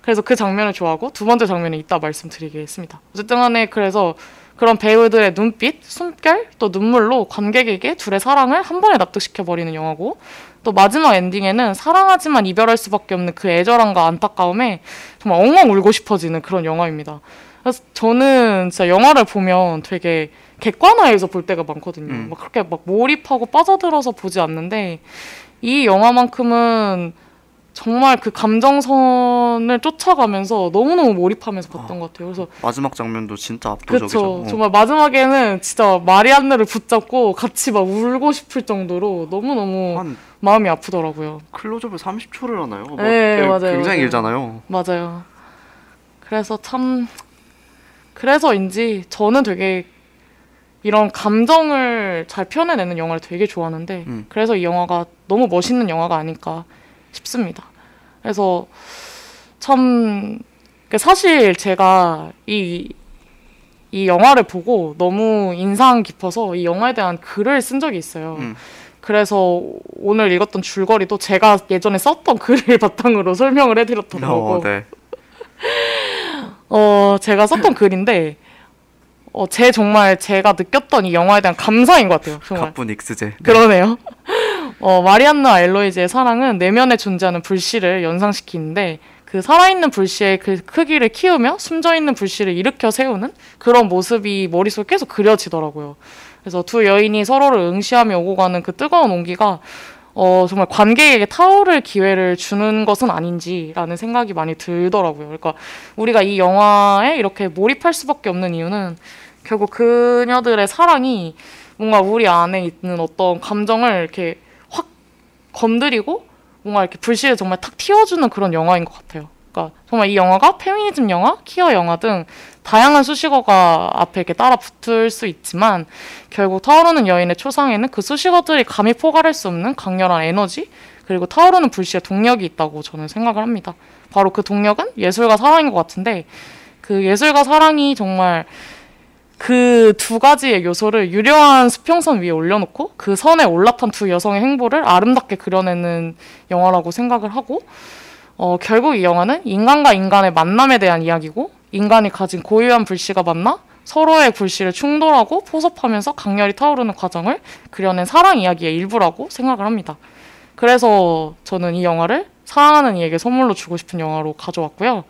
그래서 그 장면을 좋아하고 두 번째 장면은 이따 말씀드리겠습니다. 어쨌든 간에 그래서 그런 배우들의 눈빛, 숨결, 또 눈물로 관객에게 둘의 사랑을 한 번에 납득시켜 버리는 영화고 또 마지막 엔딩에는 사랑하지만 이별할 수밖에 없는 그 애절함과 안타까움에 정말 엉엉 울고 싶어지는 그런 영화입니다. 그래서 저는 진짜 영화를 보면 되게 객관화해서 볼 때가 많거든요. 음. 막 그렇게 막 몰입하고 빠져들어서 보지 않는데 이 영화만큼은 정말 그 감정선을 쫓아가면서 너무너무 몰입하면서 봤던 것 같아요. 그래서 마지막 장면도 진짜 압도적이죠. 어. 정말 마지막에는 진짜 마리안느를 붙잡고 같이 막 울고 싶을 정도로 너무너무 한 마음이 아프더라고요. 클로즈업을 30초를 하나요? 뭐, 네, 맞아요, 굉장히 맞아요. 길잖아요. 맞아요. 그래서 참 그래서인지 저는 되게 이런 감정을 잘 표현해내는 영화를 되게 좋아하는데 음. 그래서 이 영화가 너무 멋있는 영화가 아닐까 싶습니다. 그래서 참그 사실 제가 이, 이 영화를 보고 너무 인상 깊어서 이 영화에 대한 글을 쓴 적이 있어요. 음. 그래서 오늘 읽었던 줄거리도 제가 예전에 썼던 글을 바탕으로 설명을 해드렸더라고요. 어, 네. 어, 제가 썼던 글인데, 어, 제 정말 제가 느꼈던 이 영화에 대한 감상인 것 같아요. 정말. 가쁜 익스제. 네. 그러네요. 어, 마리안나 엘로이즈의 사랑은 내면에 존재하는 불씨를 연상시키는데 그 살아있는 불씨의 그 크기를 키우며 숨져있는 불씨를 일으켜 세우는 그런 모습이 머릿속에 계속 그려지더라고요. 그래서 두 여인이 서로를 응시하며 오고 가는 그 뜨거운 온기가 어, 정말 관객에게 타오를 기회를 주는 것은 아닌지라는 생각이 많이 들더라고요. 그러니까 우리가 이 영화에 이렇게 몰입할 수밖에 없는 이유는 결국 그녀들의 사랑이 뭔가 우리 안에 있는 어떤 감정을 이렇게 확 건드리고 뭔가 이렇게 불씨를 정말 탁 틔워주는 그런 영화인 것 같아요. 그러니까 정말 이 영화가 페미니즘 영화, 퀴어 영화 등 다양한 수식어가 앞에 이렇게 따라 붙을 수 있지만 결국 타오르는 여인의 초상에는 그 수식어들이 감히 포괄할 수 없는 강렬한 에너지 그리고 타오르는 불씨의 동력이 있다고 저는 생각을 합니다. 바로 그 동력은 예술과 사랑인 것 같은데 그 예술과 사랑이 정말 그 두 가지의 요소를 유려한 수평선 위에 올려놓고 그 선에 올라탄 두 여성의 행보를 아름답게 그려내는 영화라고 생각을 하고 어, 결국 이 영화는 인간과 인간의 만남에 대한 이야기고 인간이 가진 고유한 불씨가 만나 서로의 불씨를 충돌하고 포섭하면서 강렬히 타오르는 과정을 그려낸 사랑 이야기의 일부라고 생각을 합니다. 그래서 저는 이 영화를 사랑하는 이에게 선물로 주고 싶은 영화로 가져왔고요.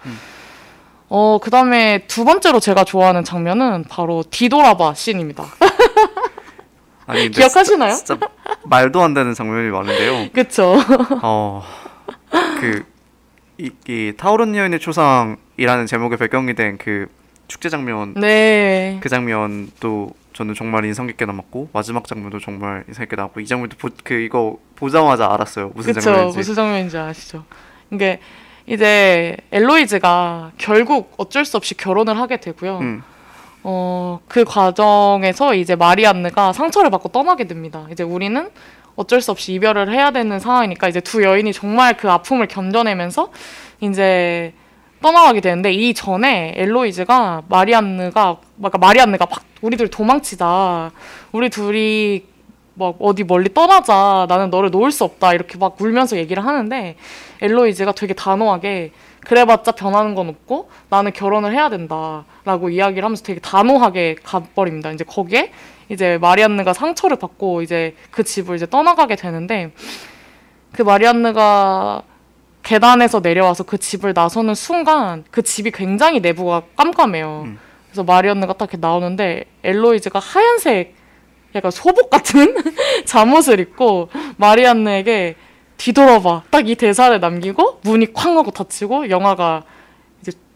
어, 그 다음에 두 번째로 제가 좋아하는 장면은 바로 뒤돌아봐 씬입니다. 아니, 기억하시나요? 진짜, 진짜 말도 안 되는 장면이 많은데요. 그쵸? 어, 그, 이, 이 타오른 여인의 초상이라는 제목의 배경이 된 그 축제 장면, 네. 그 장면도 저는 정말 인상 깊게 남았고 마지막 장면도 정말 인상 깊게 남았고 이 장면도 보, 그 이거 보자마자 알았어요 무슨 그쵸? 장면인지. 무슨 장면인지 아시죠? 이게 이제 엘로이즈가 결국 어쩔 수 없이 결혼을 하게 되고요. 음, 어, 그 과정에서 이제 마리안느가 상처를 받고 떠나게 됩니다. 이제 우리는 어쩔 수 없이 이별을 해야 되는 상황이니까 이제 두 여인이 정말 그 아픔을 견뎌내면서 이제 떠나가게 되는데 이 전에 엘로이즈가 마리안느가 그러니까 마리안느가 막 우리들 도망치자. 우리 둘이 막 어디 멀리 떠나자. 나는 너를 놓을 수 없다. 이렇게 막 울면서 얘기를 하는데 엘로이즈가 되게 단호하게 그래봤자 변하는 건 없고 나는 결혼을 해야 된다라고 이야기를 하면서 되게 단호하게 가버립니다. 이제 거기에 이제 마리안느가 상처를 받고 이제 그 집을 이제 떠나가게 되는데 그 마리안느가 계단에서 내려와서 그 집을 나서는 순간 그 집이 굉장히 내부가 깜깜해요. 음. 그래서 마리안느가 딱 이렇게 나오는데 엘로이즈가 하얀색 약간 소복 같은 잠옷을 입고 마리안느에게 뒤돌아봐 딱 이 대사를 남기고 문이 쾅 하고 닫히고 영화가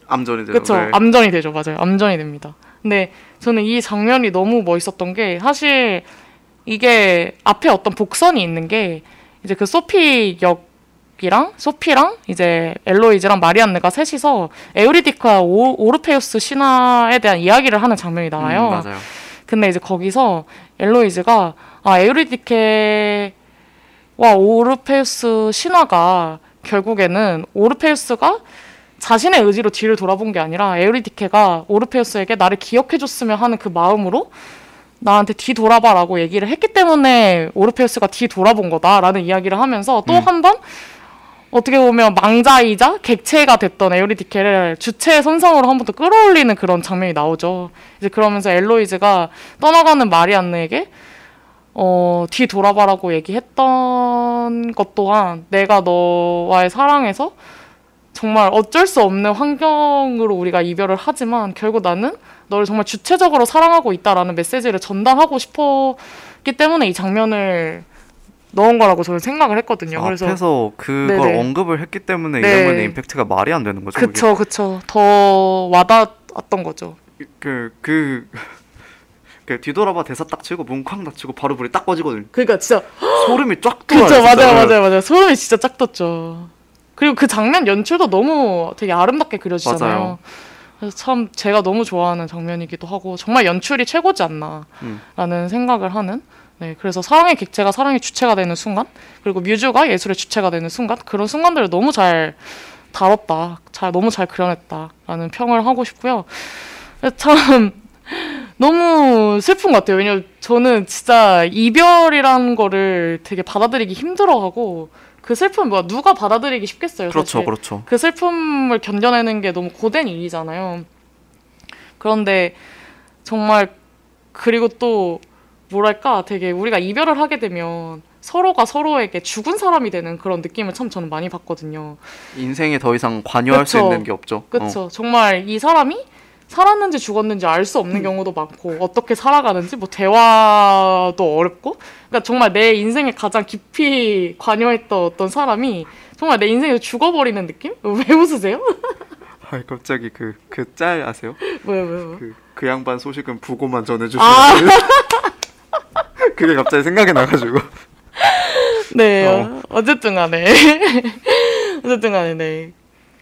암전이 되죠. 그쵸 네. 암전이 되죠 맞아요 암전이 됩니다 근데 저는 이 장면이 너무 멋있었던 게 사실 이게 앞에 어떤 복선이 있는 게 이제 그 소피 역이랑 소피랑 이제 엘로이즈랑 마리안느가 셋이서 에우리디카 오, 오르페우스 신화에 대한 이야기를 하는 장면이 나와요 음, 맞아요. 근데 이제 거기서 엘로이즈가 아 에우리디케와 오르페우스 신화가 결국에는 오르페우스가 자신의 의지로 뒤를 돌아본 게 아니라 에우리디케가 오르페우스에게 나를 기억해줬으면 하는 그 마음으로 나한테 뒤 돌아봐라고 얘기를 했기 때문에 오르페우스가 뒤 돌아본 거다라는 이야기를 하면서 또 음. 한번 어떻게 보면 망자이자 객체가 됐던 에우리디케를 주체의 선상으로 한 번 더 끌어올리는 그런 장면이 나오죠. 이제 그러면서 엘로이즈가 떠나가는 마리안느에게 어, 뒤 돌아봐라고 얘기했던 것 또한 내가 너와의 사랑에서 정말 어쩔 수 없는 환경으로 우리가 이별을 하지만 결국 나는 너를 정말 주체적으로 사랑하고 있다라는 메시지를 전달하고 싶었기 때문에 이 장면을 넣은 거라고 저는 생각을 했거든요. 그래서 앞에서 그걸 네네. 언급을 했기 때문에 네. 이 장면의 임팩트가 말이 안 되는 거죠. 그게. 그쵸 그쵸 더 와닿았던 거죠. 그, 그, 그 뒤돌아봐 대사 딱 치고 문쾅 닫히고 바로 불이 딱 꺼지거든요. 그러니까 진짜 소름이 쫙 돋아요. 그쵸. 맞아요 맞아요 맞아요 소름이 진짜 짝 돋죠. 그리고 그 장면 연출도 너무 되게 아름답게 그려지잖아요. 맞아요. 그래서 참 제가 너무 좋아하는 장면이기도 하고 정말 연출이 최고지 않나라는 음. 생각을 하는 네, 그래서 사랑의 객체가 사랑의 주체가 되는 순간, 그리고 뮤즈가 예술의 주체가 되는 순간, 그런 순간들을 너무 잘 다뤘다, 잘 너무 잘 그려냈다라는 평을 하고 싶고요. 참 너무 슬픈 것 같아요. 왜냐면 저는 진짜 이별이라는 거를 되게 받아들이기 힘들어하고 그 슬픔 뭐 누가 받아들이기 쉽겠어요. 그렇죠, 사실. 그렇죠. 그 슬픔을 견뎌내는 게 너무 고된 일이잖아요. 그런데 정말 그리고 또 뭐랄까 되게 우리가 이별을 하게 되면 서로가 서로에게 죽은 사람이 되는 그런 느낌을 참 저는 많이 받거든요. 인생에 더 이상 관여할 수 그쵸. 있는 게 없죠. 어. 그렇죠. 정말 이 사람이 살았는지 죽었는지 알 수 없는 경우도 많고 어떻게 살아가는지 뭐 대화도 어렵고 그러니까 정말 내 인생에 가장 깊이 관여했던 어떤 사람이 정말 내 인생에서 죽어버리는 느낌? 왜 웃으세요? 아, 갑자기 그 그 짤 아세요? 왜요 왜요? 그, 그 양반 소식은 부고만 전해주시는 아. 그게 갑자기 생각이 나가지고 네, 어. 어. 어쨌든 간에. 어쨌든 간에, 네.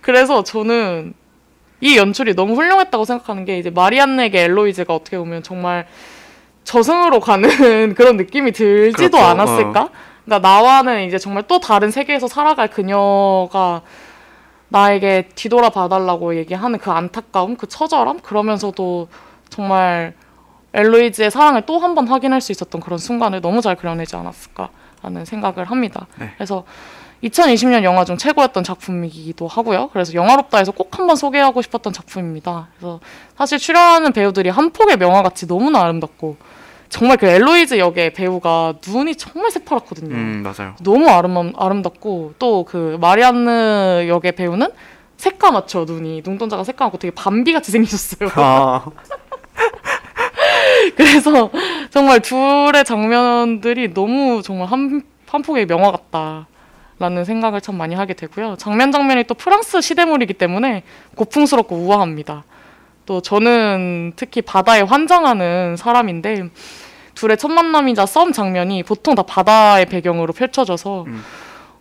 그래서 저는 이 연출이 너무 훌륭했다고 생각하는 게 이제 마리안네게 엘로이즈가 어떻게 보면 정말 저승으로 가는 그런 느낌이 들지도 그렇죠, 않았을까? 그러니까 나와는 이제 정말 또 다른 세계에서 살아갈 그녀가 나에게 뒤돌아 봐달라고 얘기하는 그 안타까움, 그 처절함, 그러면서도 정말 엘로이즈의 사랑을 또 한 번 확인할 수 있었던 그런 순간을 너무 잘 그려내지 않았을까라는 생각을 합니다. 네. 그래서 2020년 영화 중 최고였던 작품이기도 하고요. 그래서 영화롭다에서 꼭 한번 소개하고 싶었던 작품입니다. 그래서 사실 출연하는 배우들이 한 폭의 명화같이 너무나 아름답고 정말 그 엘로이즈 역의 배우가 눈이 정말 새파랗거든요. 음 맞아요. 너무 아름, 아름답고 또 그 마리안느 역의 배우는 새까맣죠 눈이 눈동자가 새까맣고 되게 밤비같이 생기셨어요. 아 그래서 정말 둘의 장면들이 너무 정말 한, 한 폭의 명화 같다 라는 생각을 참 많이 하게 되고요. 장면 장면이 또 프랑스 시대물이기 때문에 고풍스럽고 우아합니다. 또 저는 특히 바다에 환장하는 사람인데 둘의 첫 만남이자 썸 장면이 보통 다 바다의 배경으로 펼쳐져서 음.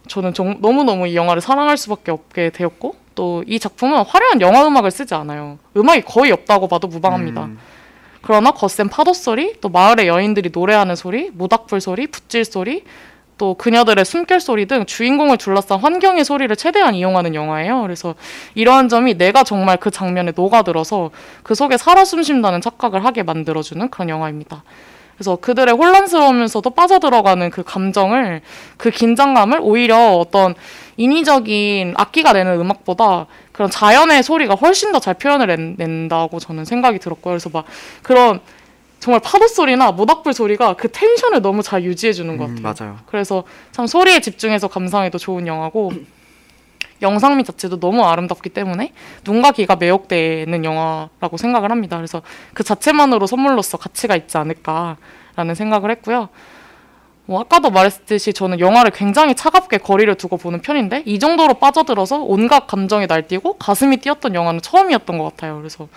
저는 정- 너무너무 이 영화를 사랑할 수밖에 없게 되었고 또 이 작품은 화려한 영화 음악을 쓰지 않아요. 음악이 거의 없다고 봐도 무방합니다. 음, 그러나 거센 파도 소리, 또 마을의 여인들이 노래하는 소리, 모닥불 소리, 붓질 소리, 또 그녀들의 숨결 소리 등 주인공을 둘러싼 환경의 소리를 최대한 이용하는 영화예요. 그래서 이러한 점이 내가 정말 그 장면에 녹아들어서 그 속에 살아 숨쉰다는 착각을 하게 만들어주는 그런 영화입니다. 그래서 그들의 혼란스러우면서도 빠져들어가는 그 감정을, 그 긴장감을 오히려 어떤 인위적인 악기가 내는 음악보다 그런 자연의 소리가 훨씬 더 잘 표현을 낸, 낸다고 저는 생각이 들었고요. 그래서 막 그런 정말 파도 소리나 모닥불 소리가 그 텐션을 너무 잘 유지해 주는 것 음, 같아요. 맞아요. 그래서 참 소리에 집중해서 감상해도 좋은 영화고 영상미 자체도 너무 아름답기 때문에 눈과 귀가 매혹되는 영화라고 생각을 합니다. 그래서 그 자체만으로 선물로서 가치가 있지 않을까라는 생각을 했고요. 뭐 아까도 말했듯이 저는 영화를 굉장히 차갑게 거리를 두고 보는 편인데 이 정도로 빠져들어서 온갖 감정이 날뛰고 가슴이 뛰었던 영화는 처음이었던 것 같아요. 그래서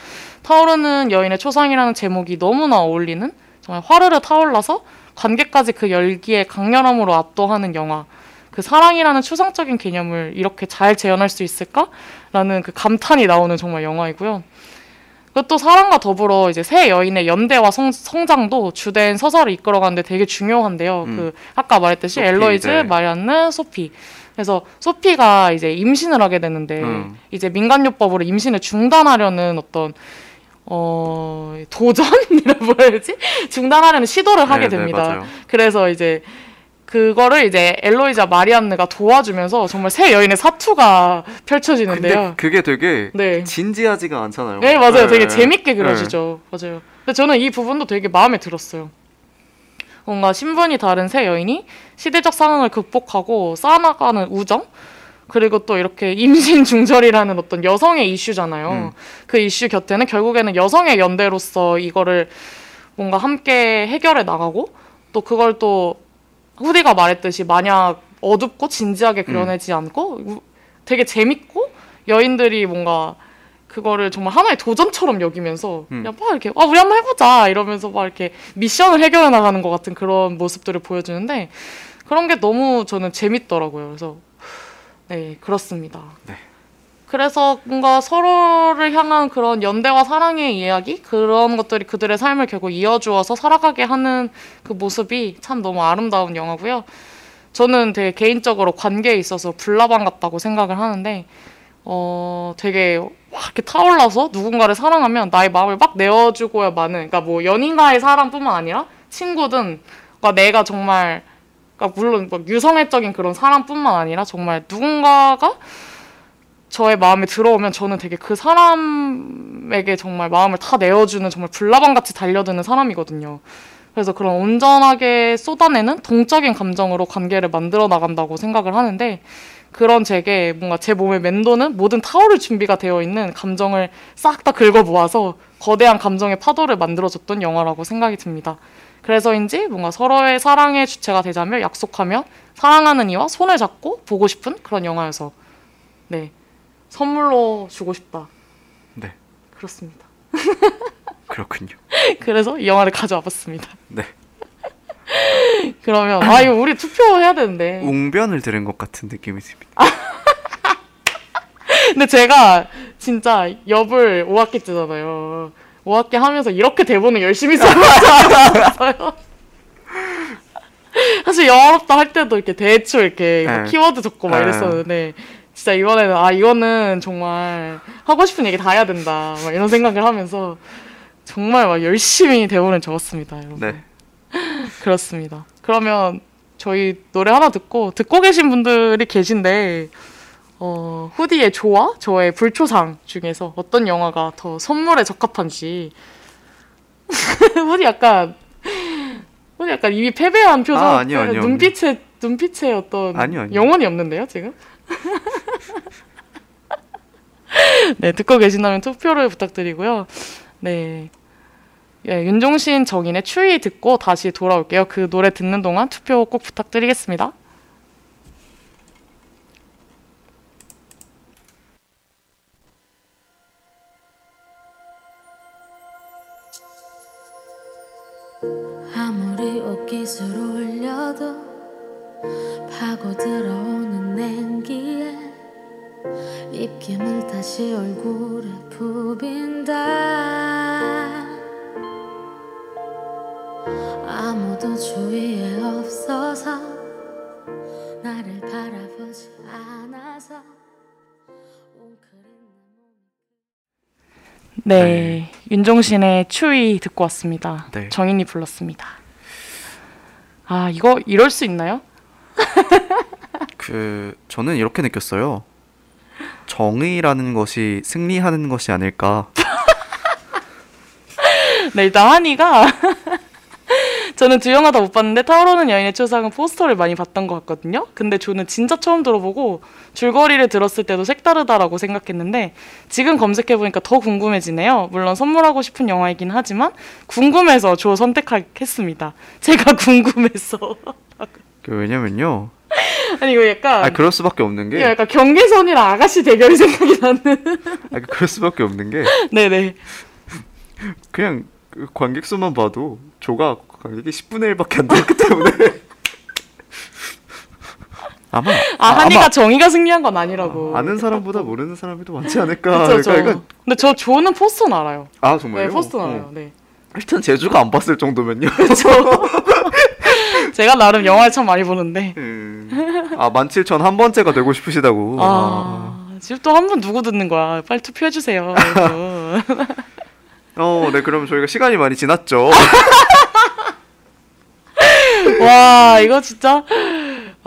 타오르는 여인의 초상이라는 제목이 너무나 어울리는 정말 화르르 타올라서 관객까지 그 열기의 강렬함으로 압도하는 영화. 그 사랑이라는 추상적인 개념을 이렇게 잘 재현할 수 있을까라는 그 감탄이 나오는 정말 영화이고요. 그것도 사랑과 더불어 이제 새 여인의 연대와 성, 성장도 주된 서사를 이끌어가는데 되게 중요한데요. 음. 그 아까 말했듯이 소피, 엘로이즈, 네. 마리안느, 소피. 그래서 소피가 이제 임신을 하게 되는데 음. 이제 민간요법으로 임신을 중단하려는 어떤 어 도전이라 뭐라 해야지 중단하려는 시도를 하게 네, 네, 됩니다. 맞아요. 그래서 이제 그거를 이제 엘로이자 마리안느가 도와주면서 정말 새 여인의 사투가 근데 펼쳐지는데요. 그게 되게 네. 진지하지가 않잖아요. 네, 맞아요. 되게 네. 재밌게 네. 그려지죠. 맞아요. 근데 저는 이 부분도 되게 마음에 들었어요. 뭔가 신분이 다른 새 여인이 시대적 상황을 극복하고 쌓아나가는 우정? 그리고 또 이렇게 임신 중절이라는 어떤 여성의 이슈잖아요. 음. 그 이슈 곁에는 결국에는 여성의 연대로서 이거를 뭔가 함께 해결해 나가고 또 그걸 또 후디가 말했듯이 만약 어둡고 진지하게 그려내지 않고 우- 되게 재밌고 여인들이 뭔가 그거를 정말 하나의 도전처럼 여기면서 음. 그냥 막 이렇게 아 우리 한번 해보자 이러면서 막 이렇게 미션을 해결해 나가는 것 같은 그런 모습들을 보여주는데 그런 게 너무 저는 재밌더라고요. 그래서 네 그렇습니다. 그래서 뭔가 서로를 향한 그런 연대와 사랑의 이야기 그런 것들이 그들의 삶을 결국 이어주어서 살아가게 하는 그 모습이 참 너무 아름다운 영화고요. 저는 되게 개인적으로 관계에 있어서 불나방 같다고 생각을 하는데 어 되게 막 이렇게 타올라서 누군가를 사랑하면 나의 마음을 막 내어주고야 마는 그러니까 뭐 연인과의 사랑뿐만 아니라 친구든 그러니까 내가 정말 그러니까 물론 막 유성애적인 그런 사랑뿐만 아니라 정말 누군가가 저의 마음에 들어오면 저는 되게 그 사람에게 정말 마음을 다 내어주는 정말 불나방 같이 달려드는 사람이거든요. 그래서 그런 온전하게 쏟아내는 동적인 감정으로 관계를 만들어 나간다고 생각을 하는데 그런 제게 뭔가 제 몸에 맴도는 모든 타오를 준비가 되어 있는 감정을 싹 다 긁어 모아서 거대한 감정의 파도를 만들어줬던 영화라고 생각이 듭니다. 그래서인지 뭔가 서로의 사랑의 주체가 되자며 약속하며 사랑하는 이와 손을 잡고 보고 싶은 그런 영화여서 네 선물로 주고 싶다. 네. 그렇습니다. 그렇군요. 그래서 이 영화를 가져와 봤습니다. 네. 그러면 아 이거 우리 투표해야 되는데. 웅변을 들은 것 같은 느낌이 듭니다. 근데 제가 진짜 엽을 5학기 때잖아요. 5학기 하면서 이렇게 대본을 열심히 써봤어요. 사실 영어롭다 할 때도 이렇게 대충 이렇게 뭐 네. 키워드 적고 막 네. 이랬었는데 진짜 이번에는 아 이거는 정말 하고 싶은 얘기 다 해야 된다 막 이런 생각을 하면서 정말 막 열심히 대본을 적었습니다. 여러분. 네. 그렇습니다. 그러면 저희 노래 하나 듣고 듣고 계신 분들이 계신데 어, 후디의 조와 저의 불초상 중에서 어떤 영화가 더 선물에 적합한지 후디 약간 후디 약간 이미 패배한 표정 아, 아니요, 아니요. 눈빛에 눈빛에 어떤 아니요, 아니요. 영혼이 없는데요 지금 네 듣고 계신다면 투표를 부탁드리고요 네 예, 윤종신 정인의 추위 듣고 다시 돌아올게요. 그 노래 듣는 동안 투표 꼭 부탁드리겠습니다. 아무리 옷깃을 올려도 파고 들어오는 냉기에 입김을 다시 얼굴에 부빈다 아무도 주위에 없어서 나를 바라보지 않아서 몸이 네, 윤종신의 추위 듣고 왔습니다. 네. 정인이 불렀습니다. 아 이거 이럴 수 있나요? 그 저는 이렇게 느꼈어요. 정의라는 것이 승리하는 것이 아닐까. 네 일단 한이가 저는 두 영화 다 못 봤는데 타오르는 여인의 초상은 포스터를 많이 봤던 것 같거든요. 근데 저는 진짜 처음 들어보고 줄거리를 들었을 때도 색다르다라고 생각했는데 지금 검색해 보니까 더 궁금해지네요. 물론 선물하고 싶은 영화이긴 하지만 궁금해서 조 선택하겠습니다. 제가 궁금해서 그 왜냐면요. 아니 이거 약간 아 그럴 수밖에 없는 게. 약간 경계선이랑 아가씨 대결이 생각이 나는. 아 그럴 수밖에 없는 게 네네. 그냥 그 관객 수만 봐도 조가 관객이 10분의 1밖에 안 되기 때문에 아마 아 한이가 정의가 승리한 건 아니라고. 아 는 사람보다 모르는 사람이 더 많지 않을까. 그쵸, 저. 그러니까 이건- 근데 저 조는 포스터는 알아요. 아 정말요? 네, 포스터는 어. 알아요. 네. 일단 제주가 안 봤을 정도면요. 그쵸. 제가 나름 영화를 참 많이 보는데. 음. 아 17,000 한 번째가 되고 싶으시다고. 아, 지금 또 한 분 누구 듣는 거야? 빨리 투표해 주세요. 여러분. 어, 네 그럼 저희가 시간이 많이 지났죠. 와, 이거 진짜.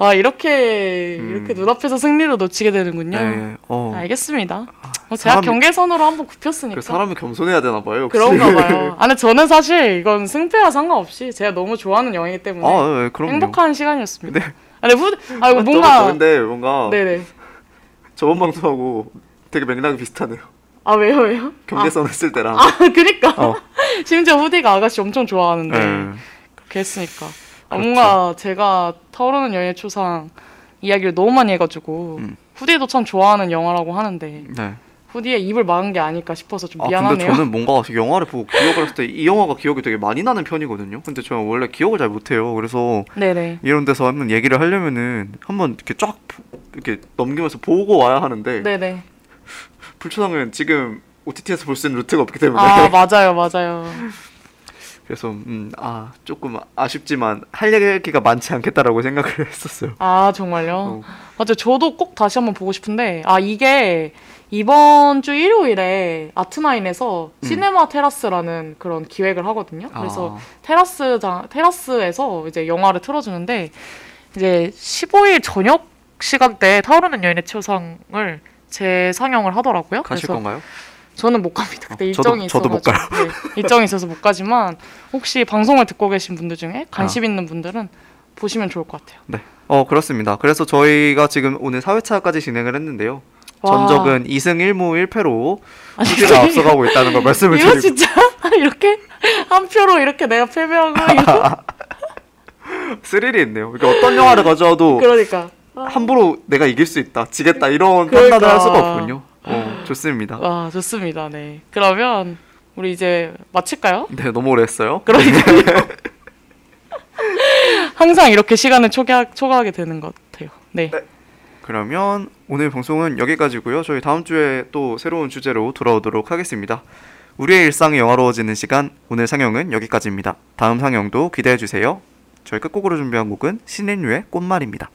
와, 이렇게, 음. 이렇게 눈앞에서 승리로 놓치게 되는군요. 네. 어. 알겠습니다. 어, 제가 사람이- 경계선으로 한번 굽혔으니까. 그 사람이 겸손해야 되나 봐요. 역시. 그런가 봐요. 아, 근데 저는 사실 이건 승패와 상관없이 제가 너무 좋아하는 영화이기 때문에 아, 네. 행복한 시간이었습니다. 네. 아, 근데 후, 아, 이거 맞죠, 뭔가. 근데 뭔가 네네. 저번 방송하고 되게 맥락이 비슷하네요. 아, 왜요, 왜요? 경계선 했을 때랑. 아, 그니까. 어. 심지어 후디가 아가씨 엄청 좋아하는데. 네. 그렇게 했으니까. 아, 그렇죠. 뭔가 제가 타오르는 연예 초상 이야기를 너무 많이 해가지고 음. 후디도 참 좋아하는 영화라고 하는데 네. 후디의 입을 막은 게 아닐까 싶어서 좀 아 미안하네요. 근데 저는 뭔가 영화를 보고 기억을 했을 때 이 영화가 기억이 되게 많이 나는 편이거든요. 근데 저는 원래 기억을 잘 못해요. 그래서 네네. 이런 데서 한번 얘기를 하려면은 한번 이렇게 쫙 이렇게 넘기면서 보고 와야 하는데 네네. 불초당은 지금 OTT에서 볼 수 있는 루트가 없기 때문에 아 맞아요 맞아요. 그래서 음, 아 조금 아쉽지만 할 얘기가 많지 않겠다라고 생각을 했었어요. 아 정말요? 어. 맞아요. 저도 꼭 다시 한번 보고 싶은데 아 이게 이번 주 일요일에 아트나인에서 음. 시네마 테라스라는 그런 기획을 하거든요. 그래서 아, 테라스장 테라스에서 이제 영화를 틀어주는데 이제 15일 저녁 시간대에 타오르는 여인의 초상을 재상영을 하더라고요. 가실 그래서 건가요? 저는 못 갑니다. 그때 어, 일정이 저도- 저도 못 있어가지고 네, 일정이 있어서 못 가지만 혹시 방송을 듣고 계신 분들 중에 관심 있는 분들은 보시면 좋을 것 같아요. 네. 어 그렇습니다. 그래서 저희가 지금 오늘 4회차까지 진행을 했는데요. 와. 전적은 2승 1무 1패로 아니, 수지가 앞서가고 있다는 걸 말씀을 드리고 진짜 이렇게 한 표로 이렇게 내가 패배하고 이거 스릴이 있네요. 이게 어떤 영화를 가져와도 그러니까 함부로 내가 이길 수 있다, 지겠다 이런 그러니까. 판단을 할 수가 없군요. 어, 좋습니다. 와 좋습니다. 네 그러면 우리 이제 마칠까요? 네, 너무 오래 했어요. 그러니까요. 항상 이렇게 시간을 초과, 초과하게 되는 것 같아요. 네. 그러면 오늘 방송은 여기까지고요. 저희 다음 주에 또 새로운 주제로 돌아오도록 하겠습니다. 우리의 일상이 영화로워지는 시간 오늘 상영은 여기까지입니다. 다음 상영도 기대해 주세요. 저희 끝곡으로 준비한 곡은 신인류의 꽃말입니다.